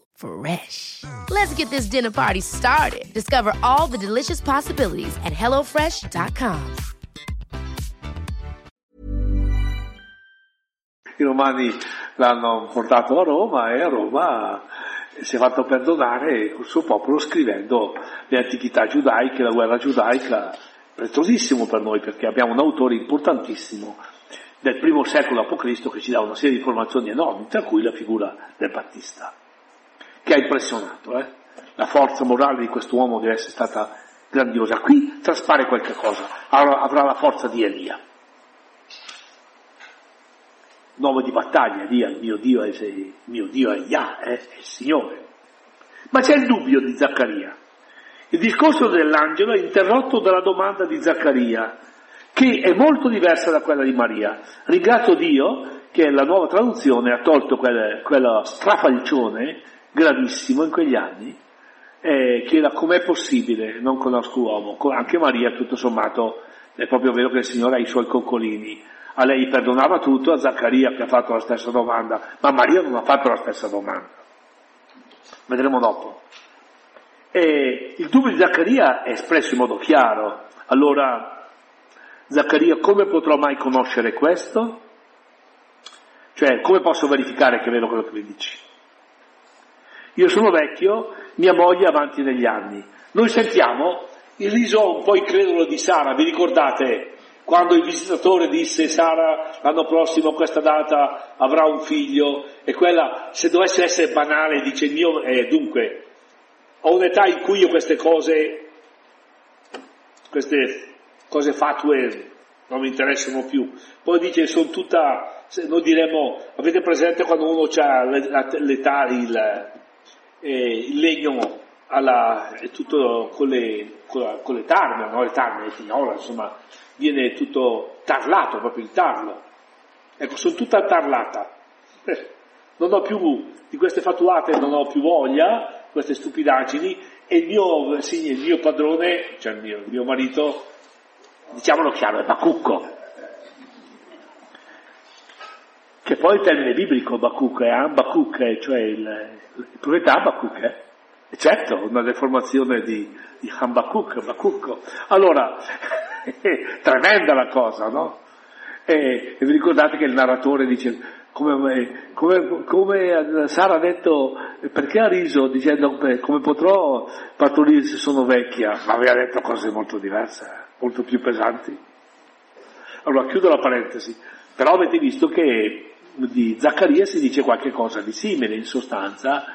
Fresh. Let's get this dinner party started. Discover all the delicious possibilities at hellofresh.com. I romani l'hanno portato a Roma e a Roma si è fatto perdonare il suo popolo scrivendo le antichità giudaiche, la guerra giudaica, preziosissimo per noi perché abbiamo un autore importantissimo del primo secolo a.C. che ci dà una serie di informazioni enormi, tra cui la figura del Battista, che ha impressionato. Eh? La forza morale di questo uomo deve essere stata grandiosa. Qui traspare qualche cosa, avrà la forza di Elia. Nome di battaglia, Elia, il mio Dio è, il mio Dio è Yah, eh? è il Signore. Ma c'è il dubbio di Zaccaria. Il discorso dell'angelo è interrotto dalla domanda di Zaccaria, che è molto diversa da quella di Maria. Ringrazio Dio che la nuova traduzione ha tolto quel, quello strafalcione gravissimo in quegli anni, eh, che com'è possibile, non conosco uomo. Anche Maria, tutto sommato, è proprio vero che il Signore ha i suoi coccolini. A lei perdonava tutto, a Zaccaria che ha fatto la stessa domanda, ma Maria non ha fatto la stessa domanda. Vedremo dopo. E il dubbio di Zaccaria è espresso in modo chiaro. Allora, Zaccaria, come potrò mai conoscere questo? Cioè, come posso verificare che è vero quello che mi dici? Io sono vecchio, mia moglie avanti negli anni. Noi sentiamo il riso un po' incredulo di Sara, vi ricordate quando il visitatore disse Sara l'anno prossimo a questa data avrà un figlio e quella se dovesse essere banale dice mio eh, dunque ho un'età in cui io queste cose queste cose fatue non mi interessano più. Poi dice, sono tutta, noi diremmo, avete presente quando uno ha l'età, il, eh, il legno alla, è tutto con le, con, le tarme, no? le tarme, le finola, insomma, viene tutto tarlato, proprio il tarlo. Ecco, sono tutta tarlata. Eh, non ho più, di queste fatuate non ho più voglia, queste stupidaggini, e il mio, sì, il mio padrone, cioè il mio, il mio marito, diciamolo chiaro, è Bacucco. Che poi il termine biblico Bacuc è Ambacuc, cioè il, il profeta Abacuc, eh? certo, una deformazione di, di Hambacuc, Bacucco. Allora, tremenda la cosa, no? E, e, vi ricordate che il narratore dice, come, come, come, Sara ha detto, perché ha riso dicendo come potrò partorire se sono vecchia, ma aveva detto cose molto diverse molto più pesanti. Allora chiudo la parentesi, però avete visto che di Zaccaria si dice qualche cosa di simile, in sostanza,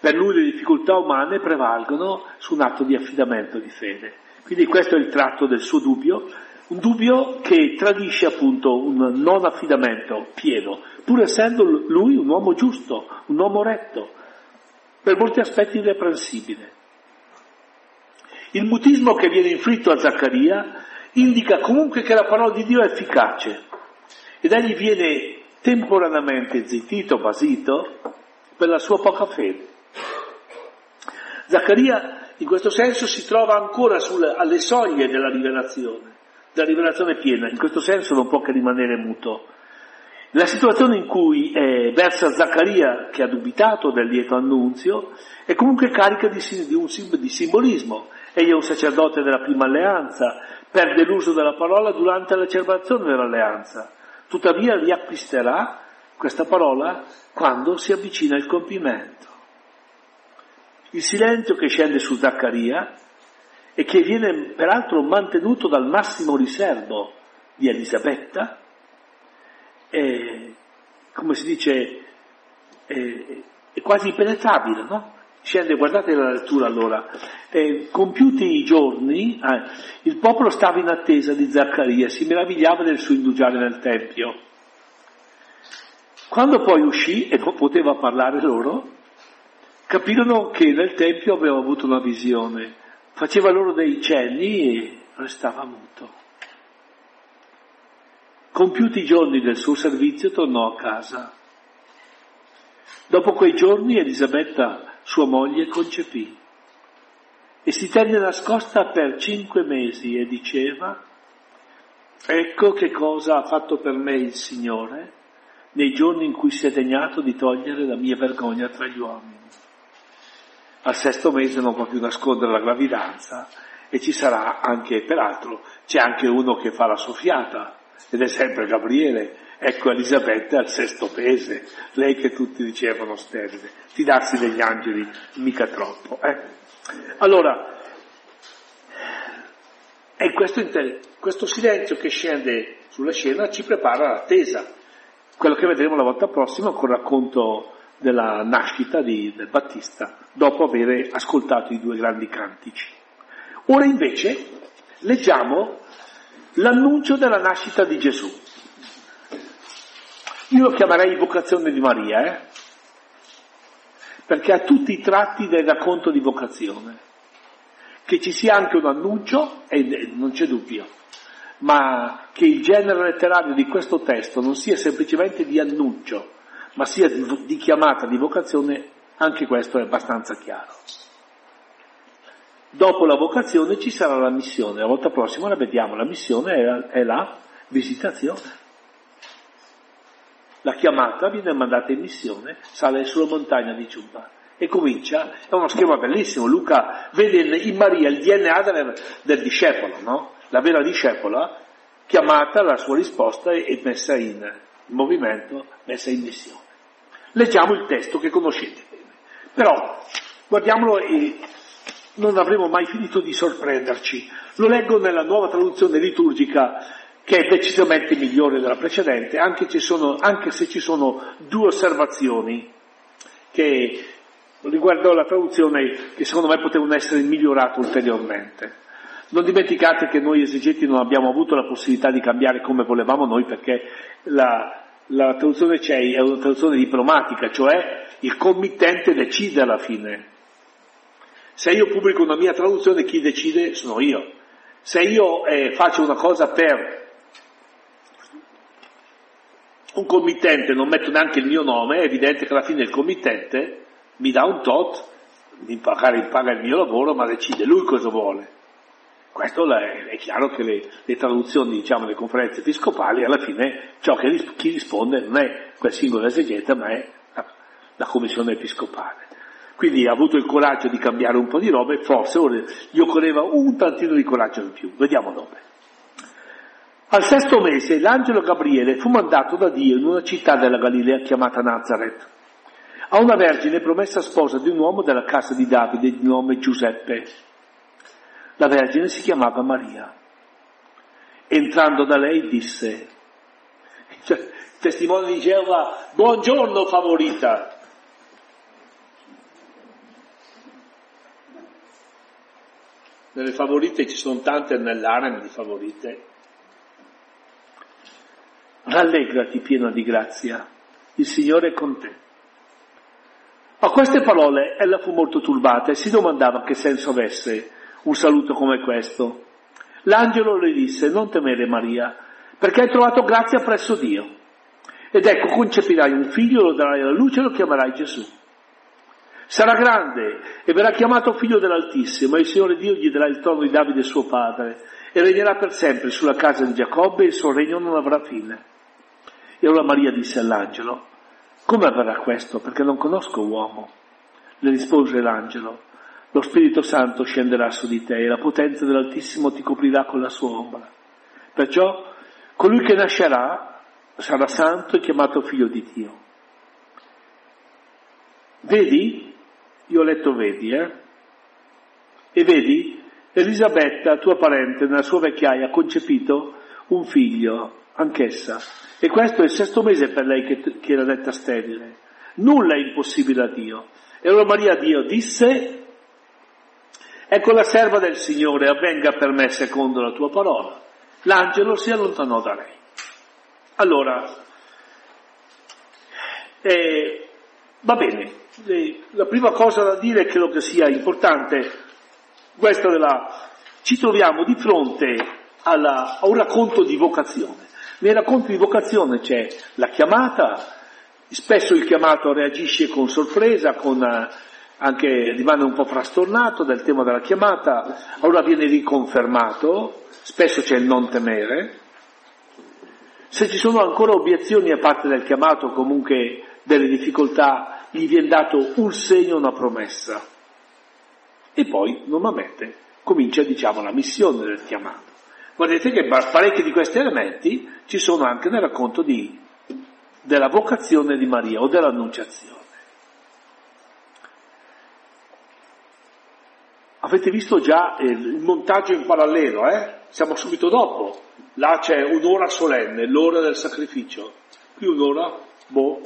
per lui le difficoltà umane prevalgono su un atto di affidamento di fede. Quindi questo è il tratto del suo dubbio, un dubbio che tradisce appunto un non affidamento pieno, pur essendo lui un uomo giusto, un uomo retto, per molti aspetti irreprensibile. Il mutismo che viene inflitto a Zaccaria indica comunque che la parola di Dio è efficace ed egli viene temporaneamente zittito, basito per la sua poca fede. Zaccaria in questo senso si trova ancora sulle, alle soglie della rivelazione, della rivelazione piena, in questo senso non può che rimanere muto. La situazione in cui eh, versa Zaccaria, che ha dubitato del lieto annunzio, è comunque carica di, di un di simbolismo. Egli è un sacerdote della prima alleanza, perde l'uso della parola durante la celebrazione dell'alleanza, tuttavia riacquisterà questa parola quando si avvicina il compimento. Il silenzio che scende su Zaccaria e che viene peraltro mantenuto dal massimo riservo di Elisabetta, è, come si dice, è, è quasi impenetrabile, no? Scende, guardate la lettura allora, eh, compiuti i giorni, eh, il popolo stava in attesa di Zaccaria, si meravigliava del suo indugiare nel Tempio. Quando poi uscì e poteva parlare loro, capirono che nel Tempio aveva avuto una visione, faceva loro dei cenni e restava muto. Compiuti i giorni del suo servizio tornò a casa. Dopo quei giorni Elisabetta sua moglie concepì e si tenne nascosta per cinque mesi e diceva, ecco che cosa ha fatto per me il Signore nei giorni in cui si è degnato di togliere la mia vergogna tra gli uomini. al sesto mese non può più nascondere la gravidanza e ci sarà anche, peraltro, c'è anche uno che fa la soffiata ed è sempre Gabriele. Ecco Elisabetta al sesto mese, lei che tutti dicevano sterile, fidarsi degli angeli mica troppo. Eh? Allora, è questo, questo silenzio che scende sulla scena ci prepara l'attesa, quello che vedremo la volta prossima con il racconto della nascita di, del Battista, dopo aver ascoltato i due grandi cantici. Ora invece leggiamo l'annuncio della nascita di Gesù. Io lo chiamerei vocazione di Maria, eh? perché ha tutti i tratti del racconto di vocazione. Che ci sia anche un annuncio, e non c'è dubbio, ma che il genere letterario di questo testo non sia semplicemente di annuncio, ma sia di, di chiamata, di vocazione, anche questo è abbastanza chiaro. Dopo la vocazione ci sarà la missione, la volta prossima la vediamo, la missione è, è la visitazione. La chiamata viene mandata in missione, sale sulla montagna di Giuba e comincia, è uno schema bellissimo, Luca vede in Maria il DNA del, del discepolo, no? La vera discepola, chiamata, la sua risposta è messa in movimento, messa in missione. Leggiamo il testo che conoscete bene, però guardiamolo e non avremo mai finito di sorprenderci. Lo leggo nella nuova traduzione liturgica che è decisamente migliore della precedente, anche, sono, anche se ci sono due osservazioni che riguardo la traduzione che secondo me potevano essere migliorate ulteriormente. Non dimenticate che noi esegeti non abbiamo avuto la possibilità di cambiare come volevamo noi perché la, la traduzione CEI è una traduzione diplomatica, cioè il committente decide alla fine. Se io pubblico una mia traduzione, chi decide sono io. Se io eh, faccio una cosa per un committente, non metto neanche il mio nome, è evidente che alla fine il committente mi dà un tot, mi paga, paga il mio lavoro, ma decide lui cosa vuole. Questo è, è chiaro che le, le traduzioni, diciamo, le conferenze episcopali, alla fine ciò che chi risponde non è quel singolo esegeta, ma è la, la commissione episcopale. Quindi ha avuto il coraggio di cambiare un po' di robe, forse gli occorreva un tantino di coraggio in più. Vediamo dove. Al sesto mese l'angelo Gabriele fu mandato da Dio in una città della Galilea chiamata Nazareth, a una vergine promessa sposa di un uomo della casa di Davide di nome Giuseppe. La vergine si chiamava Maria. Entrando da lei disse, cioè, testimone di Geova, buongiorno favorita, Nelle favorite ci sono tante nell'arem di favorite. Rallegrati piena di grazia, il Signore è con te. A queste parole ella fu molto turbata e si domandava che senso avesse un saluto come questo. L'angelo le disse, non temere Maria, perché hai trovato grazia presso Dio. Ed ecco, concepirai un figlio, lo darai alla luce e lo chiamerai Gesù. Sarà grande e verrà chiamato figlio dell'Altissimo e il Signore Dio gli darà il trono di Davide suo padre e regnerà per sempre sulla casa di Giacobbe e il suo regno non avrà fine. E allora Maria disse all'angelo, come avverrà questo? Perché non conosco uomo. Le rispose l'angelo, lo Spirito Santo scenderà su di te e la potenza dell'Altissimo ti coprirà con la sua ombra. Perciò colui che nascerà sarà santo e chiamato figlio di Dio. Vedi? Io ho letto vedi, eh? E vedi, Elisabetta, tua parente, nella sua vecchiaia ha concepito un figlio, anch'essa. E questo è il sesto mese per lei che, che era detta sterile. Nulla è impossibile a Dio. E allora Maria Dio disse, ecco la serva del Signore, avvenga per me secondo la tua parola. L'angelo si allontanò da lei. Allora, eh, va bene, la prima cosa da dire credo che sia importante, questa della, ci troviamo di fronte alla, a un racconto di vocazione. Nel racconto di vocazione c'è la chiamata, spesso il chiamato reagisce con sorpresa, con, eh, anche rimane un po' frastornato del tema della chiamata, allora viene riconfermato, spesso c'è il non temere. Se ci sono ancora obiezioni a parte del chiamato, comunque delle difficoltà, gli viene dato un segno, una promessa. E poi normalmente comincia diciamo la missione del chiamato. Guardate che parecchi di questi elementi ci sono anche nel racconto di, della vocazione di Maria o dell'annunciazione. Avete visto già il montaggio in parallelo, eh? Siamo subito dopo. Là c'è un'ora solenne, l'ora del sacrificio. Qui un'ora, boh,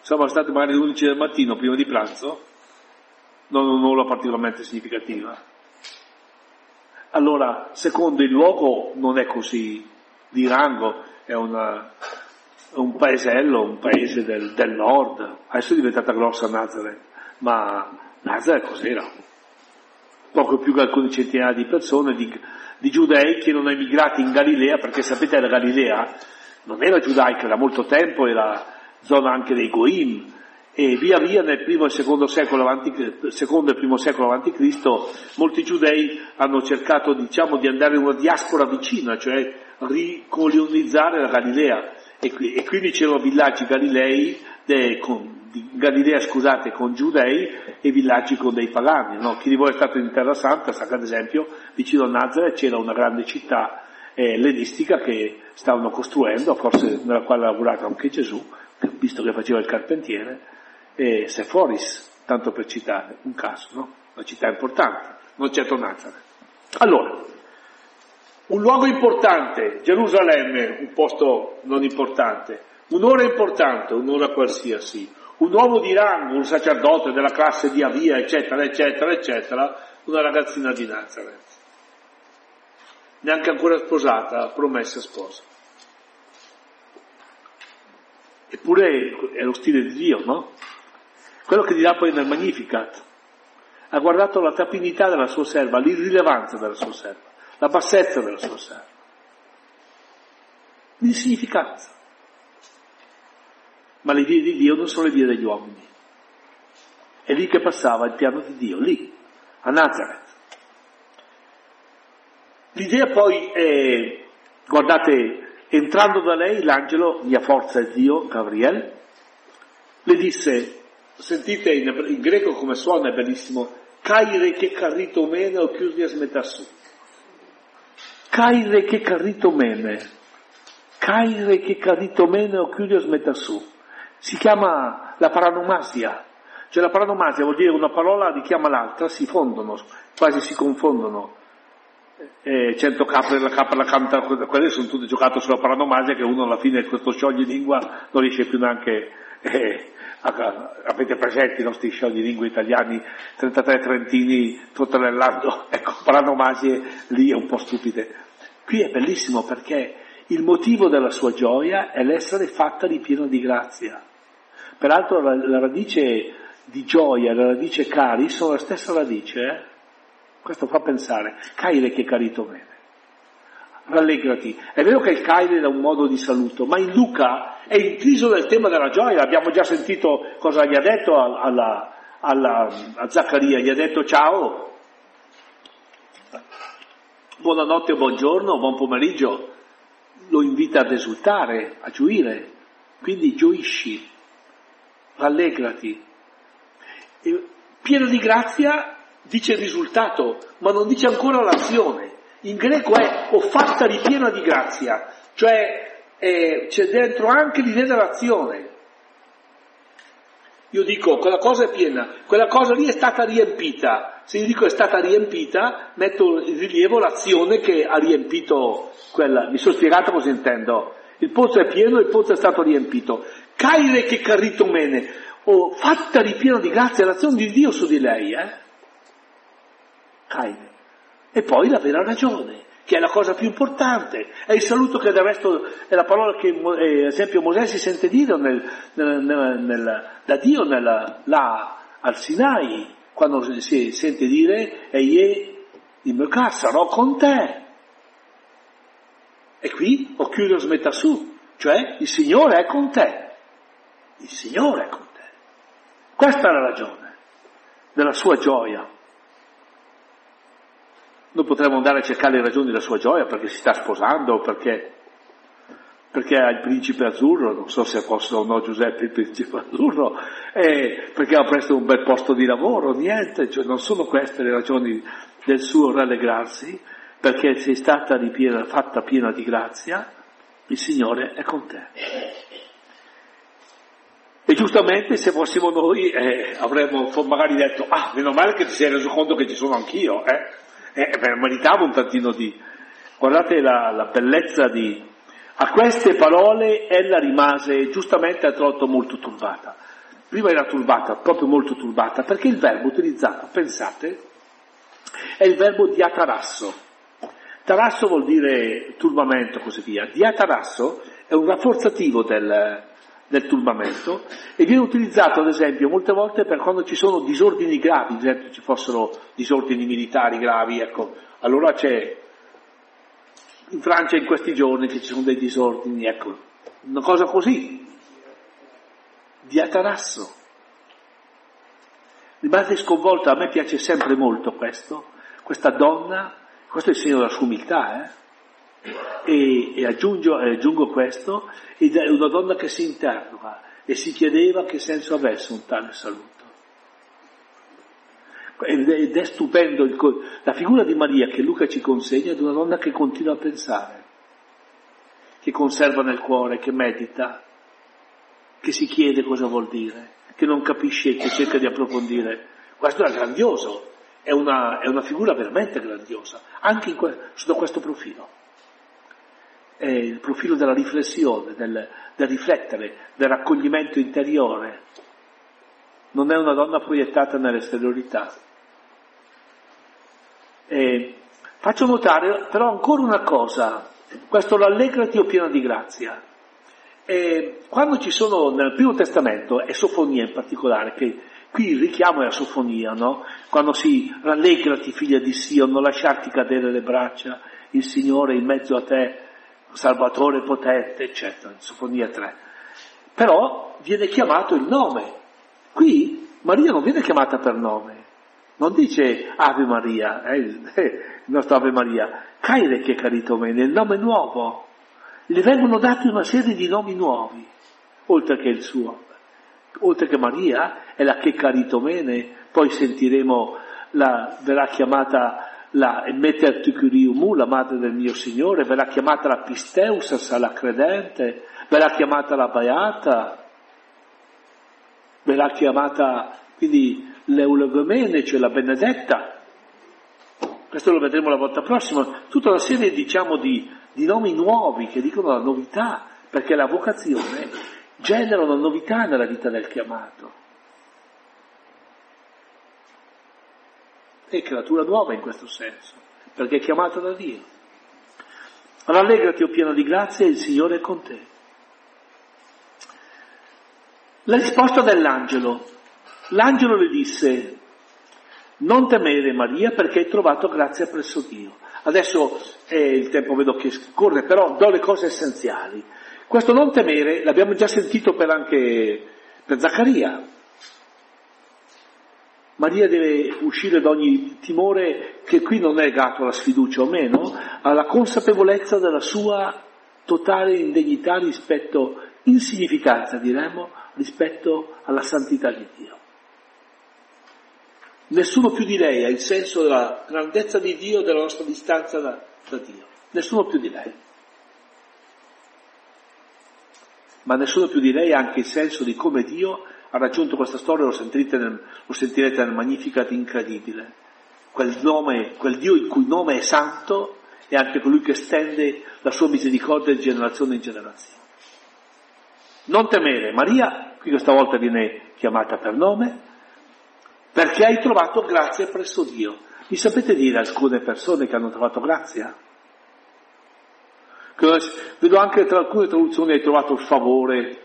siamo stati magari le 11 del mattino prima di pranzo, non un'ora particolarmente significativa. Allora, secondo il luogo non è così di rango, è una, un paesello, un paese del, del, nord, adesso è diventata grossa Nazareth, ma Nazareth cos'era? Poco più che alcune centinaia di persone, di, di giudei che erano emigrati in Galilea, perché sapete la Galilea non era giudaica da molto tempo, era zona anche dei Goim, e via via nel primo e secondo secolo avanti, secondo e primo secolo a.C. molti giudei hanno cercato diciamo, di andare in una diaspora vicina, cioè ricolonizzare la Galilea e, e quindi c'erano villaggi galilei, de, con, di Galilea scusate, con giudei e villaggi con dei pagani. No? Chi di voi è stato in Terra Santa sa che ad esempio vicino a Nazareth c'era una grande città eh, ellenistica che stavano costruendo, forse nella quale ha lavorato anche Gesù, visto che faceva il carpentiere, e Sephoris, tanto per citare un caso, no? Una città importante, non certo Nazareth. Allora, un luogo importante, Gerusalemme, un posto non importante, un'ora importante, un'ora qualsiasi, un uomo di rango, un sacerdote della classe di Avia, eccetera, eccetera, eccetera, una ragazzina di Nazareth. Neanche ancora sposata, promessa sposa. Eppure è lo stile di Dio, no? Quello che dirà poi nel Magnificat. Ha guardato la tapinità della sua serva, l'irrilevanza della sua serva, la bassezza della sua serva, l'insignificanza. Ma le vie di Dio non sono le vie degli uomini. È lì che passava il piano di Dio, lì, a Nazareth. L'idea poi è, guardate, entrando da lei l'angelo, mia forza è Dio, Gabriel, le disse, sentite in, in, greco come suona, è bellissimo, Kaire che carrito mene o chiusi a smetasu. Kaire che carrito mene. Kaire che carrito mene o chiusi a smetasu. Si chiama la paranomasia. Cioè la paranomasia vuol dire una parola richiama l'altra, si fondono, quasi si confondono. Eh, cento capre, la capra, la canta, quelle sono tutte giocate sulla paranomasia che uno alla fine questo sciogli lingua non riesce più neanche eh, avete presenti i nostri sciogli lingua italiani, 33 trentini trotolellando, ecco, paranomasie lì un po' stupide. Qui è bellissimo perché il motivo della sua gioia è l'essere fatta di pieno di grazia. Peraltro la, la radice di gioia e la radice cari sono la stessa radice, eh? questo fa pensare, caire che carito bene rallegrati. È vero che il Caire è un modo di saluto, ma in Luca è intriso nel tema della gioia. Abbiamo già sentito cosa gli ha detto alla, alla, a Zaccaria, gli ha detto ciao, buonanotte o buongiorno, buon pomeriggio. Lo invita ad esultare, a gioire. Quindi gioisci, rallegrati. E pieno di grazia dice il risultato, ma non dice ancora l'azione. In greco è o fatta ripiena di grazia, cioè eh, c'è dentro anche l'idea dell'azione. Io dico, quella cosa è piena, quella cosa lì è stata riempita. Se io dico è stata riempita, metto in rilievo l'azione che ha riempito quella. Mi sono spiegato cosa intendo. Il pozzo è pieno, il pozzo è stato riempito. Caire che carrito mene, o fatta ripiena di grazia, l'azione di Dio su di lei, eh? Caire. E poi la vera ragione, che è la cosa più importante, è il saluto che del resto è la parola che, eh, ad esempio, Mosè si sente dire nel, nel, nel, da Dio nella, là al Sinai, quando si sente dire, e io in Mecca sarò con te. E qui ho chiuso smetta su, cioè il Signore è con te. Il Signore è con te. Questa è la ragione della sua gioia. Noi potremmo andare a cercare le ragioni della sua gioia, perché si sta sposando, perché perché ha il principe azzurro, non so se posso o no Giuseppe il principe azzurro, perché ha preso un bel posto di lavoro, niente, cioè non sono queste le ragioni del suo rallegrarsi, perché sei stata ripiena, fatta piena di grazia, il Signore è con te. E giustamente se fossimo noi eh, avremmo magari detto, ah, meno male che ti sei reso conto che ci sono anch'io, eh? Eh meritavo un tantino di... Guardate la, la bellezza di, a queste parole ella rimase giustamente a trotto molto turbata. Prima era turbata, proprio molto turbata, perché il verbo utilizzato, pensate, è il verbo diatarasso. Tarasso vuol dire turbamento così via. Diatarasso è un rafforzativo del, del turbamento e viene utilizzato ad esempio molte volte per quando ci sono disordini gravi, ad esempio ci fossero disordini militari gravi, ecco, allora c'è in Francia in questi giorni che ci sono dei disordini, ecco, una cosa così, di Atarasso. Rimase sconvolta, a me piace sempre molto questo, questa donna, questo è il segno della sua umiltà, eh? E, e aggiungo, aggiungo questo, ed è una donna che si interroga e si chiedeva che senso avesse un tale saluto. Ed è stupendo il, la figura di Maria che Luca ci consegna di una donna che continua a pensare, che conserva nel cuore, che medita, che si chiede cosa vuol dire, che non capisce e che cerca di approfondire. Questo è grandioso, è una, è una figura veramente grandiosa, anche que- sotto questo profilo. È il profilo della riflessione, del, del riflettere, del raccoglimento interiore. Non è una donna proiettata nell'esteriorità. Eh, faccio notare però ancora una cosa, questo rallegrati o pieno di grazia. Eh, quando ci sono nel Primo Testamento, e Sofonia in particolare, che qui il richiamo è a Sofonia, no? Quando si rallegrati figlia di Sio, non lasciarti cadere le braccia, il Signore in mezzo a te, Salvatore potente, eccetera, Sofonia 3. Però viene chiamato il nome. Qui Maria non viene chiamata per nome, non dice Ave Maria, eh, il nostro Ave Maria, Caire che carito me, il nome nuovo. Le vengono dati una serie di nomi nuovi, oltre che il suo. Oltre che Maria è la che caritomene, poi sentiremo la, verrà chiamata la Meter Tucuriumu, la madre del mio Signore, verrà chiamata la Pisteusas, la credente, verrà chiamata la Beata, verrà chiamata quindi l'Eulogomene, cioè la Benedetta, questo lo vedremo la volta prossima, tutta una serie diciamo di, di nomi nuovi che dicono la novità, perché la vocazione genera una novità nella vita del chiamato. È creatura nuova in questo senso, perché è chiamata da Dio. Rallegrati o pieno di grazia, il Signore è con te. La risposta dell'angelo L'angelo le disse, non temere Maria perché hai trovato grazia presso Dio. Adesso eh, il tempo vedo che scorre, però do le cose essenziali. Questo non temere l'abbiamo già sentito per anche per Zaccaria. Maria deve uscire da ogni timore che qui non è legato alla sfiducia o meno, alla consapevolezza della sua totale indegnità rispetto, insignificanza diremmo, rispetto alla santità di Dio. Nessuno più di lei ha il senso della grandezza di Dio e della nostra distanza da, da Dio. Nessuno più di lei. Ma nessuno più di lei ha anche il senso di come Dio ha raggiunto questa storia, lo, nel, lo sentirete nel Magnificat incredibile. Quel, nome, quel Dio il cui nome è santo è anche colui che stende la sua misericordia di generazione in generazione. Non temere, Maria, qui questa volta viene chiamata per nome, perché hai trovato grazia presso Dio. Mi sapete dire alcune persone che hanno trovato grazia? Vedo anche tra alcune traduzioni hai trovato il favore,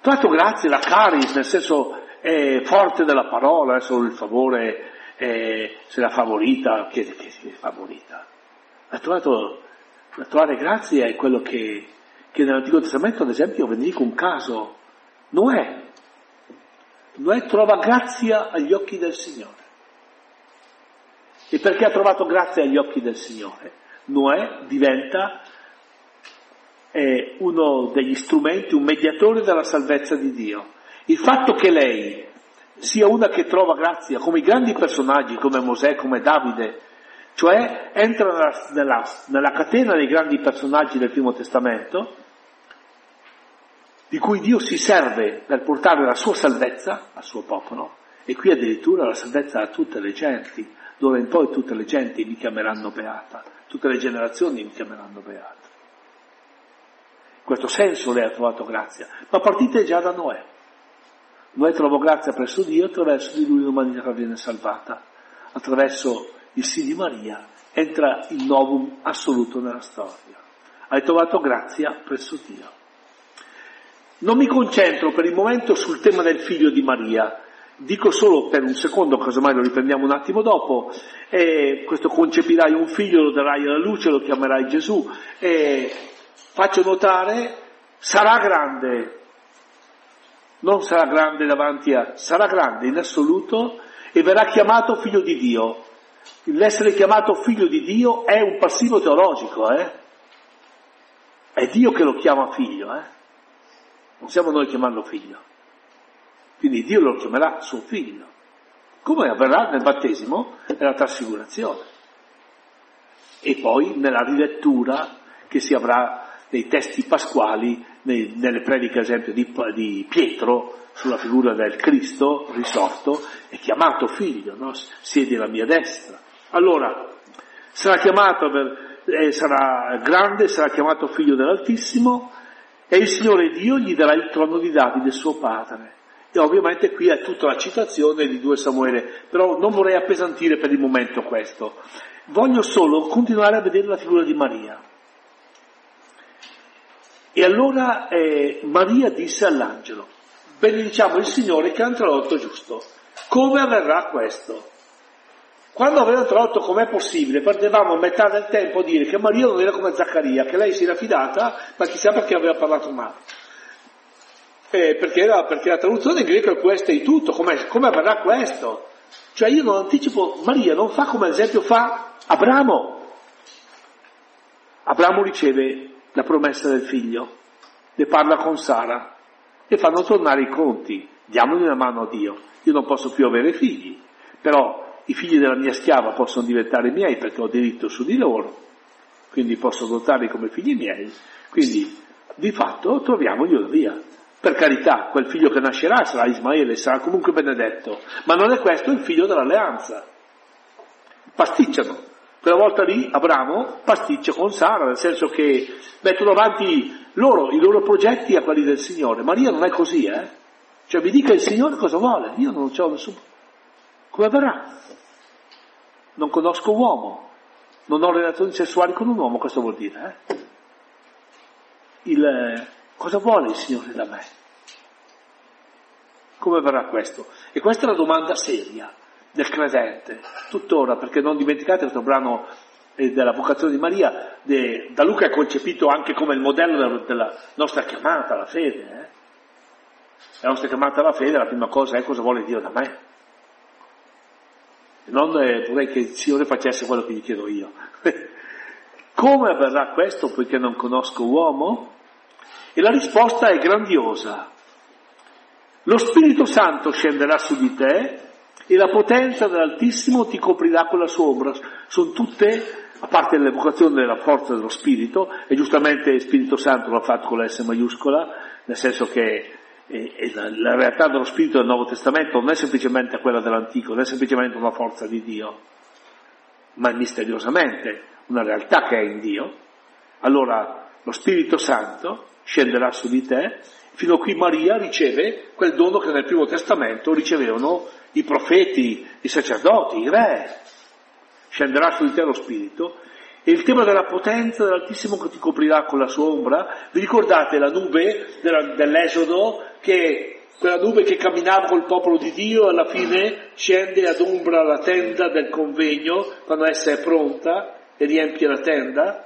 trovato grazia, la caris, nel senso è forte della parola, adesso il favore è, se la favorita, che, che è favorita? Ha trovato, trovare grazia è quello che, che nell'Antico Testamento, ad esempio, ve ne dico un caso, Noè, Noè trova grazia agli occhi del Signore. E perché ha trovato grazia agli occhi del Signore? Noè diventa è uno degli strumenti, un mediatore della salvezza di Dio. Il fatto che lei sia una che trova grazia, come i grandi personaggi, come Mosè, come Davide, cioè entra nella, nella, nella catena dei grandi personaggi del Primo Testamento, di cui Dio si serve per portare la sua salvezza al suo popolo, e qui addirittura la salvezza a tutte le genti, d'ora in poi tutte le genti mi chiameranno beata, tutte le generazioni mi chiameranno beata. Questo senso lei ha trovato grazia, ma partite già da Noè. Noè trovò grazia presso Dio, attraverso di lui l'umanità viene salvata, attraverso il sì di Maria entra il novum assoluto nella storia. Hai trovato grazia presso Dio. Non mi concentro per il momento sul tema del figlio di Maria, dico solo per un secondo, casomai lo riprendiamo un attimo dopo, eh, questo concepirai un figlio, lo darai alla luce, lo chiamerai Gesù, eh, faccio notare, sarà grande, non sarà grande davanti a, sarà grande in assoluto e verrà chiamato figlio di Dio. L'essere chiamato figlio di Dio è un passivo teologico, eh? È Dio che lo chiama figlio, eh? Non siamo noi a chiamarlo figlio. Quindi Dio lo chiamerà suo figlio. Come avverrà nel battesimo e nella trasfigurazione. E poi nella rilettura che si avrà nei testi pasquali, nei, nelle prediche ad esempio di, di, Pietro sulla figura del Cristo risorto, è chiamato figlio, no? siedi alla mia destra. Allora, sarà chiamato, per, eh, sarà grande, sarà chiamato figlio dell'Altissimo, e il Signore Dio gli darà il trono di Davide suo padre. E ovviamente qui è tutta la citazione di 2 Samuele, però non vorrei appesantire per il momento questo. Voglio solo continuare a vedere la figura di Maria. E allora eh, Maria disse all'angelo, benediciamo il Signore che ha introdotto giusto. Come avverrà questo? Quando aveva tradotto com'è possibile, perdevamo metà del tempo a dire che Maria non era come Zaccaria, che lei si era fidata, ma chissà perché aveva parlato male. Eh, perché, era, perché, la traduzione in greco è questa e tutto, come, come avverrà questo? Cioè io non anticipo, Maria non fa come ad esempio fa Abramo. Abramo riceve la promessa del figlio, ne parla con Sara e fanno tornare i conti, diamogli una mano a Dio. Io non posso più avere figli, però i figli della mia schiava possono diventare miei perché ho diritto su di loro, quindi posso dotarli come figli miei, quindi di fatto troviamogli una via. Per carità, quel figlio che nascerà sarà Ismaele, sarà comunque benedetto, ma non è questo il figlio dell'alleanza. Pasticciano. Quella volta lì Abramo pasticcia con Sara, nel senso che mettono avanti loro, i loro progetti a quelli del Signore. Maria non è così, eh? Cioè mi dica il Signore cosa vuole, io non ho nessun... Come verrà? Non conosco uomo, non ho relazioni sessuali con un uomo, questo vuol dire, eh? Il, cosa vuole il Signore da me? Come verrà questo? E questa è la domanda seria del credente, tuttora, perché non dimenticate questo brano eh, della vocazione di Maria, de, da Luca è concepito anche come il modello della, della nostra chiamata alla fede. Eh? La nostra chiamata alla fede, la prima cosa è cosa vuole Dio da me. Non eh, vorrei che il Signore facesse quello che gli chiedo io. come avverrà questo poiché non conosco uomo? E la risposta è grandiosa. Lo Spirito Santo scenderà su di te e la potenza dell'Altissimo ti coprirà con la sua ombra. Sono tutte, a parte l'evocazione della forza dello Spirito, e giustamente Spirito Santo l'ha fatto con la S maiuscola, nel senso che eh, la, la, realtà dello Spirito del Nuovo Testamento non è semplicemente quella dell'Antico, non è semplicemente una forza di Dio, ma è misteriosamente una realtà che è in Dio. Allora lo Spirito Santo scenderà su di te, fino a qui Maria riceve quel dono che nel Primo Testamento ricevevano i profeti, i sacerdoti, i re. Scenderà su di te lo Spirito. E il tema della potenza dell'Altissimo che ti coprirà con la sua ombra, vi ricordate la nube dell'Esodo, che quella nube che camminava col popolo di Dio alla fine scende ad ombra la tenda del convegno quando essa è pronta e riempie la tenda?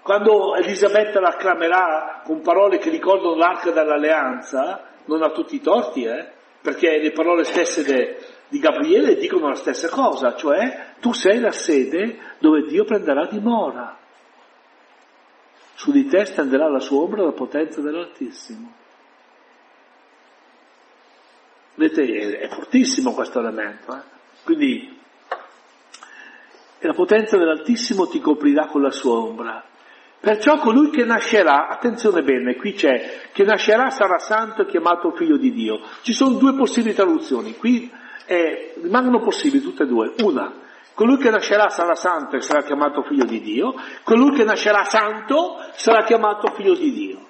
Quando Elisabetta la acclamerà con parole che ricordano l'arca dell'alleanza, non ha tutti i torti, eh? perché le parole stesse de, di Gabriele dicono la stessa cosa, cioè tu sei la sede dove Dio prenderà dimora. Su di te stenderà la sua ombra la potenza dell'Altissimo. Vedete, è, fortissimo questo elemento. Eh? Quindi la potenza dell'Altissimo ti coprirà con la sua ombra. Perciò colui che nascerà, attenzione bene, qui c'è, che nascerà sarà santo e chiamato figlio di Dio. Ci sono due possibili traduzioni, qui eh, rimangono possibili tutte e due. Una, colui che nascerà sarà santo e sarà chiamato figlio di Dio, colui che nascerà santo sarà chiamato figlio di Dio.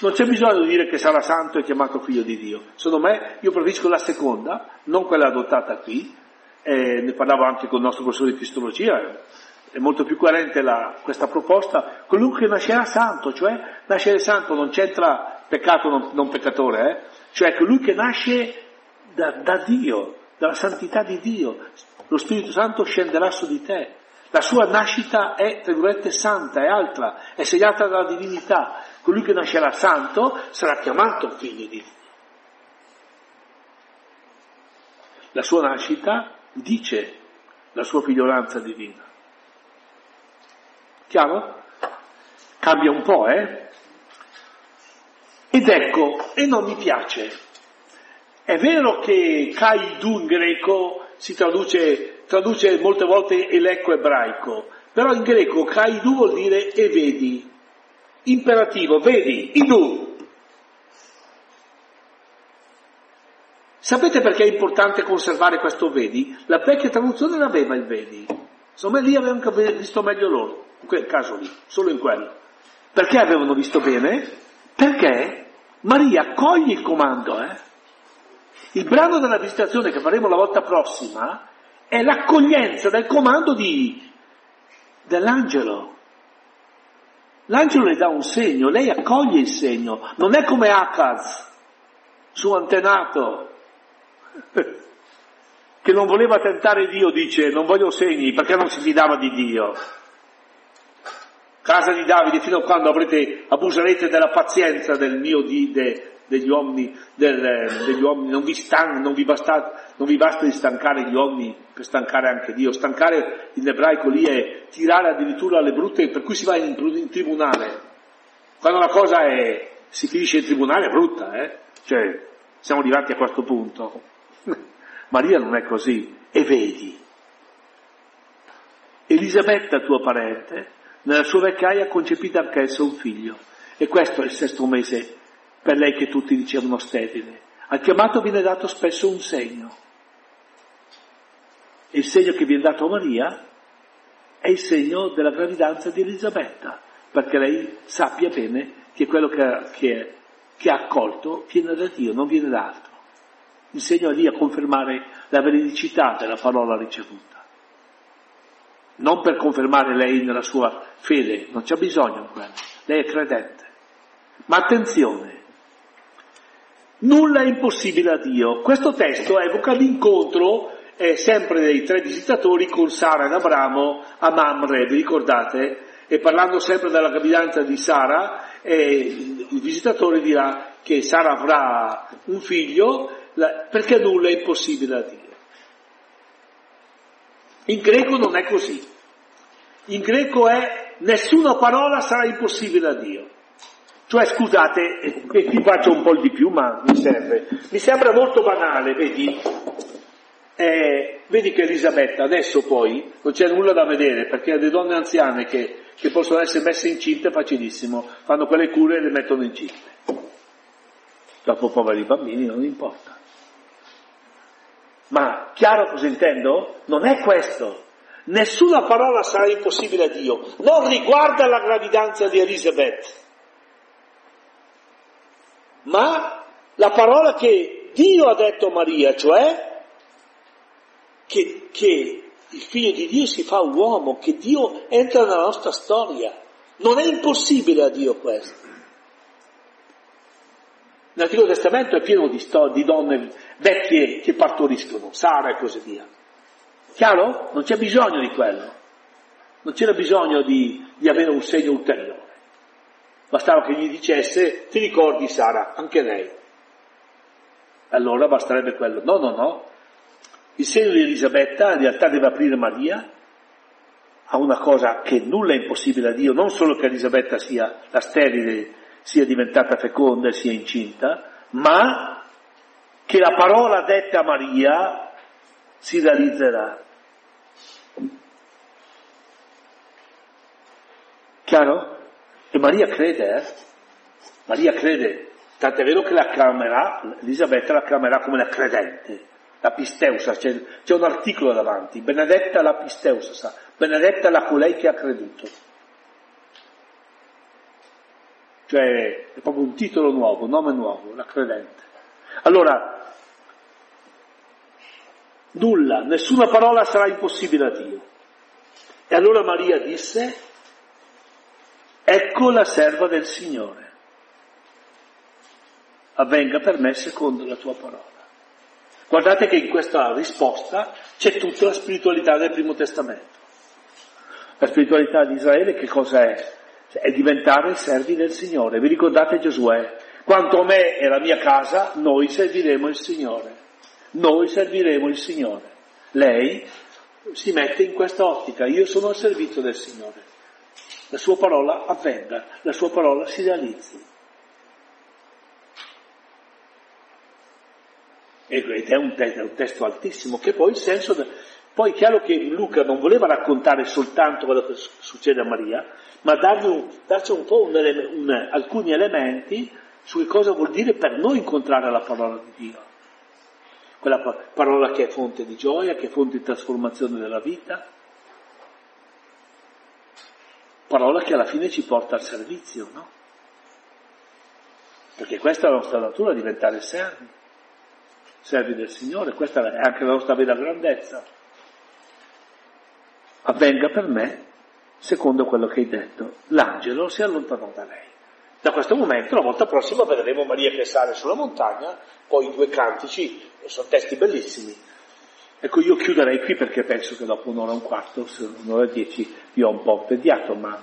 Non c'è bisogno di dire che sarà santo e chiamato figlio di Dio. Secondo me, io preferisco la seconda, non quella adottata qui, eh, ne parlavo anche con il nostro professore di cristologia, è molto più coerente la, questa proposta, colui che nascerà santo, cioè nascere santo non c'entra peccato non, non peccatore, eh? cioè colui che nasce da, da Dio, dalla santità di Dio, lo Spirito Santo scenderà su di te. La sua nascita è, tra virgolette, santa, è altra, è segnata dalla divinità. Colui che nascerà santo sarà chiamato figlio di Dio. La sua nascita dice la sua figliolanza divina. Chiaro? Cambia un po', eh? Ed ecco, e non mi piace. È vero che Kaidu in greco si traduce, traduce molte volte elecco ebraico, però in greco Kaidu vuol dire e vedi. Imperativo, vedi, idu. Sapete perché è importante conservare questo vedi? La vecchia traduzione l'aveva il vedi. Insomma, lì avevano visto meglio loro in quel caso lì, solo in quello. Perché avevano visto bene? Perché Maria coglie il comando, eh? Il brano della visitazione che faremo la volta prossima è l'accoglienza del comando di, dell'angelo. L'angelo le dà un segno, lei accoglie il segno, non è come Akaz, suo antenato, che non voleva tentare Dio, dice non voglio segni perché non si fidava di Dio casa di Davide, fino a quando avrete, abuserete della pazienza del mio dide, degli uomini, del, degli uomini, non vi, stan, non, vi basta, non vi basta di stancare gli uomini per stancare anche Dio. Stancare in ebraico lì è tirare addirittura le brutte, per cui si va in, in tribunale. Quando una cosa è, si finisce in tribunale è brutta, eh? Cioè, siamo arrivati a questo punto. Maria non è così, e vedi. Elisabetta, tua parente, nella sua vecchiaia ha concepito anch'essa un figlio. E questo è il sesto mese per lei che tutti dicevano sterile. Al chiamato viene dato spesso un segno. E il segno che viene dato a Maria è il segno della gravidanza di Elisabetta, perché lei sappia bene che quello che, che, che ha accolto viene da Dio, non viene da altro. Il segno è lì a confermare la veridicità della parola ricevuta non per confermare lei nella sua fede, non c'è bisogno di quello, lei è credente. Ma attenzione, nulla è impossibile a Dio. Questo testo evoca l'incontro eh, sempre dei tre visitatori con Sara ed Abramo a Mamre, vi ricordate? E parlando sempre della gravidanza di Sara, eh, il visitatore dirà che Sara avrà un figlio perché nulla è impossibile a Dio. In greco non è così. In greco è nessuna parola sarà impossibile a Dio. Cioè, scusate, e qui faccio un po' di più, ma mi serve. Mi sembra molto banale, vedi? Eh, vedi che Elisabetta adesso poi non c'è nulla da vedere perché le donne anziane che, che possono essere messe incinte è facilissimo, fanno quelle cure e le mettono incinte. Dopo poveri bambini non importa. Ma chiaro cosa intendo? Non è questo. Nessuna parola sarà impossibile a Dio. Non riguarda la gravidanza di Elisabeth. Ma la parola che Dio ha detto a Maria, cioè che, che il figlio di Dio si fa uomo, che Dio entra nella nostra storia. Non è impossibile a Dio questo. L'Antico Testamento è pieno di, sto- di donne vecchie che partoriscono, Sara e così via. Chiaro? Non c'è bisogno di quello. Non c'era bisogno di, di avere un segno ulteriore. Bastava che gli dicesse, ti ricordi Sara, anche lei. Allora basterebbe quello. No, no, no. Il segno di Elisabetta in realtà deve aprire Maria a una cosa che nulla è impossibile a Dio, non solo che Elisabetta sia la sterile, sia diventata feconda e sia incinta, ma che la parola detta a Maria si realizzerà. Chiaro? E Maria crede, eh? Maria crede, tant'è vero che la acclamerà, Elisabetta la acclamerà come la credente, la pisteusa, c'è, c'è un articolo davanti, benedetta la pisteusa, benedetta la colei che ha creduto. Cioè è proprio un titolo nuovo, un nome nuovo, la credente. Allora, nulla, nessuna parola sarà impossibile a Dio. E allora Maria disse, ecco la serva del Signore, avvenga per me secondo la tua parola. Guardate che in questa risposta c'è tutta la spiritualità del primo testamento. La spiritualità di Israele che cosa è? È diventare servi del Signore. Vi ricordate Giosuè? Quanto a me e la mia casa, noi serviremo il Signore. Noi serviremo il Signore. Lei si mette in questa ottica, io sono al servizio del Signore. La sua parola avvenga, la sua parola si realizzi. Ed è un, è un testo altissimo che poi il senso... Poi è chiaro che Luca non voleva raccontare soltanto quello che succede a Maria, ma dargli un, darci un po' un un, alcuni elementi su che cosa vuol dire per noi incontrare la parola di Dio. Quella parola che è fonte di gioia, che è fonte di trasformazione della vita, parola che alla fine ci porta al servizio, no? Perché questa è la nostra natura, diventare servi servi del Signore, questa è anche la nostra vera grandezza. Avvenga per me secondo quello che hai detto. L'angelo si allontanò da lei. Da questo momento, la volta prossima, vedremo Maria che sale sulla montagna, poi i due cantici, sono testi bellissimi. Ecco, io chiuderei qui perché penso che dopo un'ora e un quarto, un'ora e dieci, vi ho un po' tediato, ma